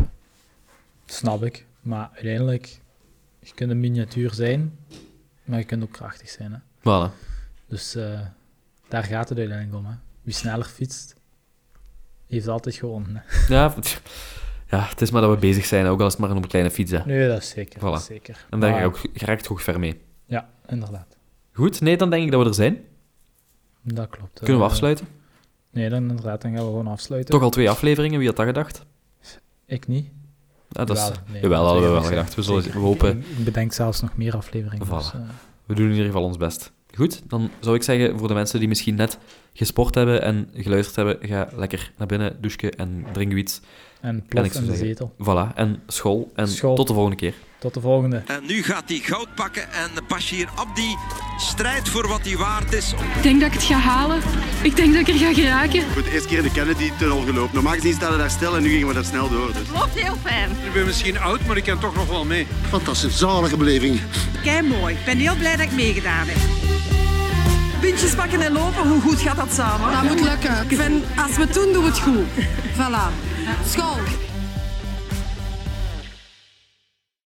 Snap ik. Maar uiteindelijk, je kunt een miniatuur zijn, maar je kunt ook krachtig zijn. Hè? Voilà. Dus eh, daar gaat het uiteindelijk om. Hè? Wie sneller fietst, heeft altijd gewonnen. Hè? Ja, ja, het is maar dat we bezig zijn, ook al is het maar op een kleine fiets. Hè. Nee, dat is zeker. Dat Voilà. is zeker. En daar Maar- ga je ook, je raakt toch ver mee. Ja, inderdaad. Goed, nee, dan denk ik dat we er zijn. Dat klopt. Kunnen we Eh, afsluiten? Nee, dan inderdaad, dan gaan we gewoon afsluiten. Toch al twee afleveringen, wie had dat gedacht? Ik niet. Ah, dat is, nee, jawel, dat hadden we wel ik gedacht. We, zullen, we hopen, Ik, ik bedenk zelfs nog meer afleveringen. Voilà. Dus, eh, we doen in ieder geval ons best. Goed, dan zou ik zeggen, voor de mensen die misschien net gesport hebben en geluisterd hebben, ga lekker naar binnen, douchen en drink iets. En plof in de zetel. Voilà, en school. En School. tot de volgende keer. Tot de volgende. En nu gaat hij goud pakken en Bashir Abdi strijdt voor wat hij waard is. Ik denk dat ik het ga halen. Ik denk dat ik er ga geraken. Goed, de eerste keer in de Kennedy-tunnel gelopen. Normaal gezien staan we daar stil en nu gingen we daar snel door. Dus. Loopt heel fijn. Ik ben misschien oud, maar ik kan toch nog wel mee. Fantastisch, zalige beleving. Kei mooi. Ik ben heel blij dat ik meegedaan heb. Pintjes pakken en lopen, hoe goed gaat dat samen? Dat moet lukken. Ik vind, als we het doen, doen we het goed. Voilà. School.